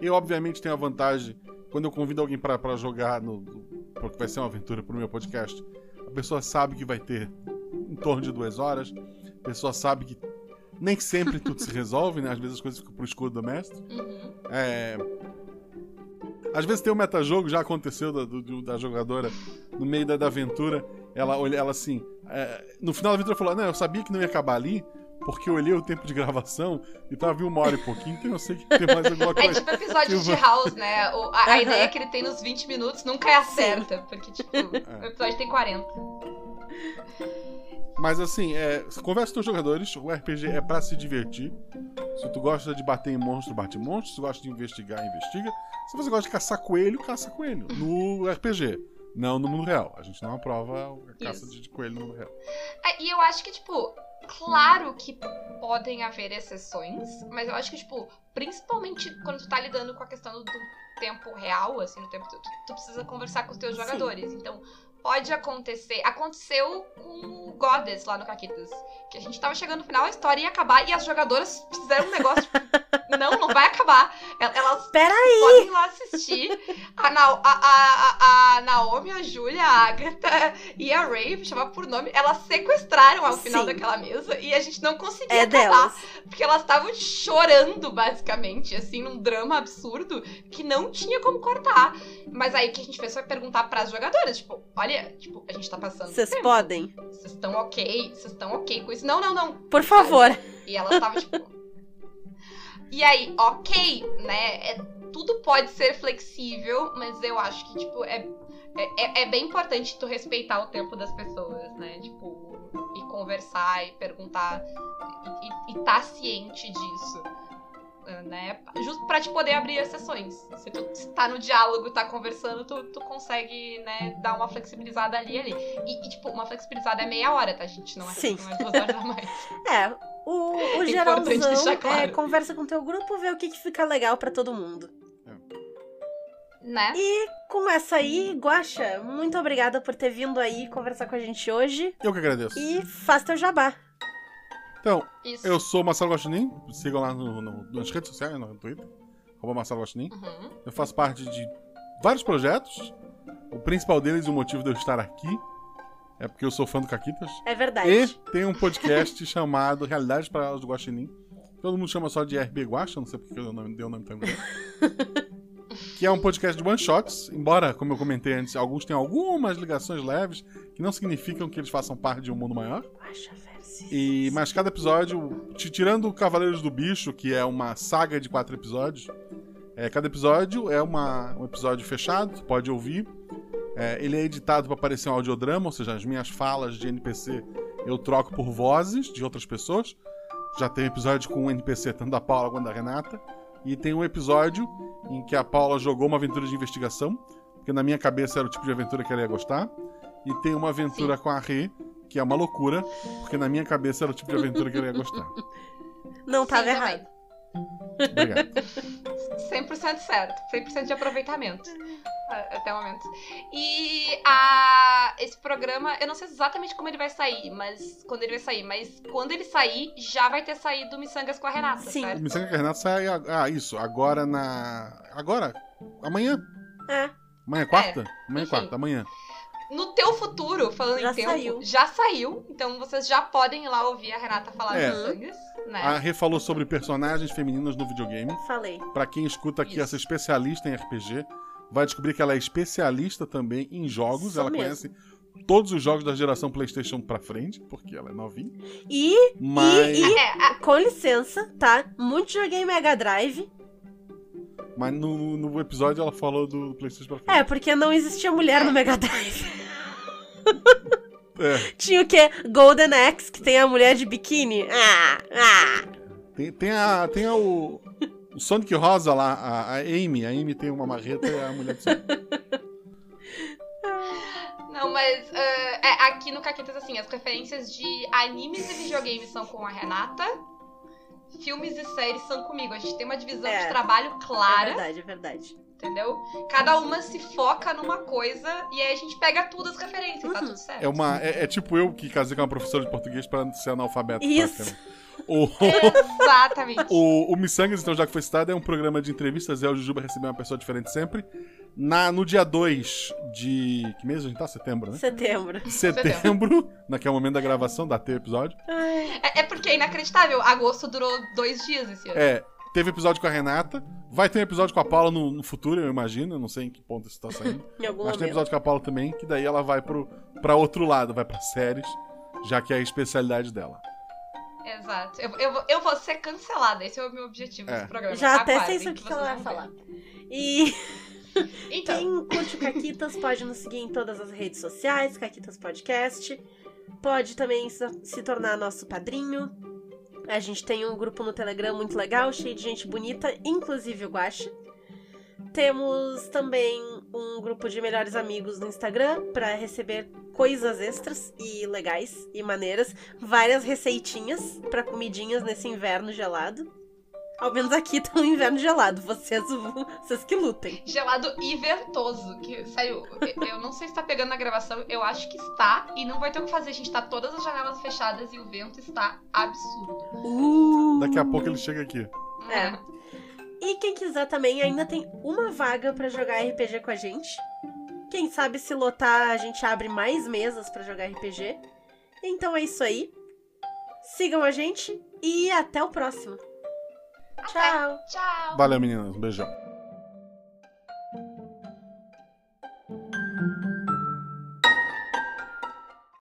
Speaker 4: Eu, obviamente, tenho a vantagem, quando eu convido alguém para jogar, no, porque vai ser uma aventura pro meu podcast, a pessoa sabe que vai ter em torno de duas horas. A pessoa sabe que nem sempre tudo se resolve, né? Às vezes as coisas ficam pro escudo do mestre.
Speaker 2: Uhum.
Speaker 4: É... Às vezes tem um metajogo, já aconteceu da, do, da jogadora no meio da, da aventura. Ela olha ela assim. É... no final da aventura falou: Não, eu sabia que não ia acabar ali, porque eu olhei o tempo de gravação e tava vindo uma hora e pouquinho, então eu sei que tem mais alguma
Speaker 2: É
Speaker 4: coisa.
Speaker 2: tipo episódio de House, né? O- a, a ideia que ele tem nos 20 minutos nunca é a certa. Porque, tipo, o episódio tem 40.
Speaker 4: Mas assim, é, conversa com os jogadores, o RPG é pra se divertir. Se tu gosta de bater em monstro, bate em monstro. Se tu gosta de investigar, investiga. Se você gosta de caçar coelho, caça coelho. No RPG. Não no mundo real. A gente não aprova a caça de, de coelho no mundo real.
Speaker 2: É, e eu acho que, tipo, claro que podem haver exceções, mas eu acho que, tipo, principalmente quando tu tá lidando com a questão do, tempo real, assim, no tempo, tu, tu precisa conversar com os teus
Speaker 3: Sim.
Speaker 2: jogadores. Então, pode acontecer. Aconteceu com o Goddess lá no Caquitas. Que a gente tava chegando no final, a história ia acabar e as jogadoras fizeram um negócio, tipo, não, não vai acabar. El- Elas
Speaker 3: Peraí!
Speaker 2: podem ir lá assistir. A, Na- a, a, a, Naomi, a Júlia, a Agatha e a Ray, vou chamar por nome, elas sequestraram ao final
Speaker 3: Sim.
Speaker 2: daquela mesa e a gente não conseguia
Speaker 3: É
Speaker 2: acabar.
Speaker 3: delas.
Speaker 2: Porque elas estavam chorando, basicamente, assim, num drama absurdo que não tinha como cortar. Mas aí o que a gente fez foi perguntar pras jogadoras, tipo, olha, tipo, a gente tá passando.
Speaker 3: Vocês podem?
Speaker 2: Vocês estão ok? Vocês estão ok com isso? Não, não, não.
Speaker 3: Por favor.
Speaker 2: E ela tava tipo. E aí, ok, né? é- tudo pode ser flexível, mas eu acho que, tipo, é, é, é bem importante tu respeitar o tempo das pessoas, né? Tipo, e conversar e perguntar e, e, e tá ciente disso. Né? Justo pra te poder abrir as sessões. Se tu tá no diálogo, tá conversando, tu, tu consegue, né, dar uma flexibilizada ali ali. E, e, tipo, uma flexibilizada é meia hora, tá, gente? Não é,
Speaker 3: Sim.
Speaker 2: não é duas horas a mais.
Speaker 3: É, o, o
Speaker 2: Importante
Speaker 3: geralzão é
Speaker 2: claro.
Speaker 3: conversa com teu grupo, vê o que, que fica legal pra todo mundo.
Speaker 2: Né?
Speaker 3: E com essa aí, Guaxa, muito obrigada por ter vindo aí conversar com a gente hoje.
Speaker 4: Eu que agradeço.
Speaker 3: E faz teu jabá.
Speaker 4: Então,
Speaker 2: Isso.
Speaker 4: eu sou o Marcelo Guaxinim. Sigam lá no, no- nas redes sociais, no Twitter. Arroba Marcelo Guaxinim.
Speaker 2: Uhum.
Speaker 4: Eu faço parte de vários projetos. O principal deles, e o motivo de eu estar aqui, é porque eu sou fã do Caquitas.
Speaker 3: É verdade.
Speaker 4: E tem um podcast chamado Realidades Paralelas do Guaxinim. Todo mundo chama só de RB Guaxa, não sei porque eu não dei o nome tão grande. que é um podcast de one-shots, embora, como eu comentei antes, alguns têm algumas ligações leves, que não significam que eles façam parte de um mundo maior. E, mas cada episódio, tirando o Cavaleiros do Bicho, que é uma saga de quatro episódios, é, cada episódio é uma, um episódio fechado, pode ouvir. É, ele é editado para parecer um audiodrama, ou seja, as minhas falas de NPC eu troco por vozes de outras pessoas. Já tem episódio com um NPC tanto da Paula quanto da Renata. E tem um episódio em que a Paula jogou uma aventura de investigação, porque na minha cabeça era o tipo de aventura que ela ia gostar. E tem uma aventura com a Rê, que é uma loucura, porque na minha cabeça era o tipo de aventura que ela ia gostar.
Speaker 3: Não tava
Speaker 2: Sim, também.
Speaker 3: errado.
Speaker 4: Obrigado.
Speaker 2: 100% certo. 100% de aproveitamento. Até o momento. E a, esse programa, eu não sei exatamente como ele vai sair, mas quando ele vai sair, mas quando ele sair, já vai ter saído Missangas com a Renata,
Speaker 3: Sim.
Speaker 4: O
Speaker 2: certo?
Speaker 4: Missão que a Renata sai. Ah, isso. Agora na. Agora? Amanhã.
Speaker 3: É.
Speaker 4: Amanhã é quarta? amanhã é
Speaker 2: enfim.
Speaker 4: quarta, amanhã.
Speaker 2: No teu futuro, falando
Speaker 3: Já
Speaker 2: em tempo,
Speaker 3: saiu.
Speaker 2: já saiu. Então vocês já podem ir lá ouvir a Renata falar
Speaker 4: É.
Speaker 2: de Missangas, né?
Speaker 4: A Rê falou sobre personagens femininas no videogame.
Speaker 3: Falei.
Speaker 4: Pra quem escuta aqui,
Speaker 2: Isso.
Speaker 4: essa especialista em RPG, vai descobrir que ela é especialista também em jogos.
Speaker 3: Isso
Speaker 4: ela
Speaker 3: mesmo.
Speaker 4: conhece todos os jogos da geração PlayStation pra frente, porque ela é novinha.
Speaker 3: E,
Speaker 4: Mas,
Speaker 3: e-
Speaker 2: É, a-
Speaker 3: com licença, tá? Muito joguei Mega Drive.
Speaker 4: mas no, no episódio ela falou do PlayStation pra frente.
Speaker 3: É, porque não existia mulher no Mega Drive.
Speaker 4: É,
Speaker 3: Tinha o quê? Golden Axe, que tem a mulher de biquíni. Ah, ah.
Speaker 4: tem, tem a. Tem a, o. O Sonic Rosa lá, a, a Amy. A Amy tem uma marreta e a mulher do Sonic.
Speaker 2: Não, mas ah, é, aqui no Caquetas, assim, as referências de animes e videogames são com a Renata. Filmes e séries são comigo. A gente tem uma divisão
Speaker 3: É.
Speaker 2: de trabalho
Speaker 3: É
Speaker 2: clara,
Speaker 3: verdade, é verdade.
Speaker 2: Entendeu? Cada uma se foca numa coisa e aí a gente pega tudo as referências, tá
Speaker 3: Uhum.
Speaker 2: tudo certo.
Speaker 4: É, uma, é, é tipo eu que casei com uma professora de português pra ser analfabeto.
Speaker 3: Isso.
Speaker 4: O,
Speaker 2: Exatamente.
Speaker 4: o, o Missangas, então, já que foi citado, é um programa de entrevistas. E o Jujuba recebemos uma pessoa diferente sempre. Na, no dia 2 de. Que mês a gente tá? Setembro, né?
Speaker 3: Setembro.
Speaker 4: Setembro, naquele momento da gravação, da ter episódio.
Speaker 2: É, é, porque é inacreditável. Agosto durou dois dias esse ano.
Speaker 4: É, teve episódio com a Renata. Vai ter um episódio com a Paula no, no futuro, eu imagino. Eu não sei em que ponto isso tá saindo.
Speaker 3: em algum
Speaker 4: Mas
Speaker 3: momento.
Speaker 4: tem episódio com a Paula também, que daí ela vai pro, pra outro lado, vai pra séries, já que é a especialidade dela.
Speaker 2: Exato. Eu, eu, vou- eu vou ser cancelada. Esse é o meu objetivo
Speaker 4: É.
Speaker 2: desse programa.
Speaker 3: Já até sei o que, que ela vai falar. E
Speaker 2: Então,
Speaker 3: quem curte o Caquitas pode nos seguir em todas as redes sociais, Caquitas Podcast. Pode também se tornar nosso padrinho. A gente tem um grupo no Telegram muito legal, cheio de gente bonita, inclusive o Guache. Temos também um grupo de melhores amigos no Instagram para receber coisas extras e legais e maneiras, várias receitinhas para comidinhas nesse inverno gelado. Ao menos aqui tá um inverno gelado, vocês, vocês que lutem.
Speaker 2: gelado e ventoso. Que saiu. Eu- não sei se tá pegando na gravação. Eu acho que está. E não vai ter o que fazer. A gente tá todas as janelas fechadas e o vento está absurdo.
Speaker 3: Uh.
Speaker 4: Daqui a pouco ele chega aqui.
Speaker 3: É. E quem quiser também, ainda tem uma vaga pra jogar RPG com a gente. Quem sabe se lotar, a gente abre mais mesas pra jogar RPG. Então é isso aí. Sigam a gente e até o próximo. Tchau!
Speaker 2: Tchau.
Speaker 4: Valeu, meninas. Um beijão.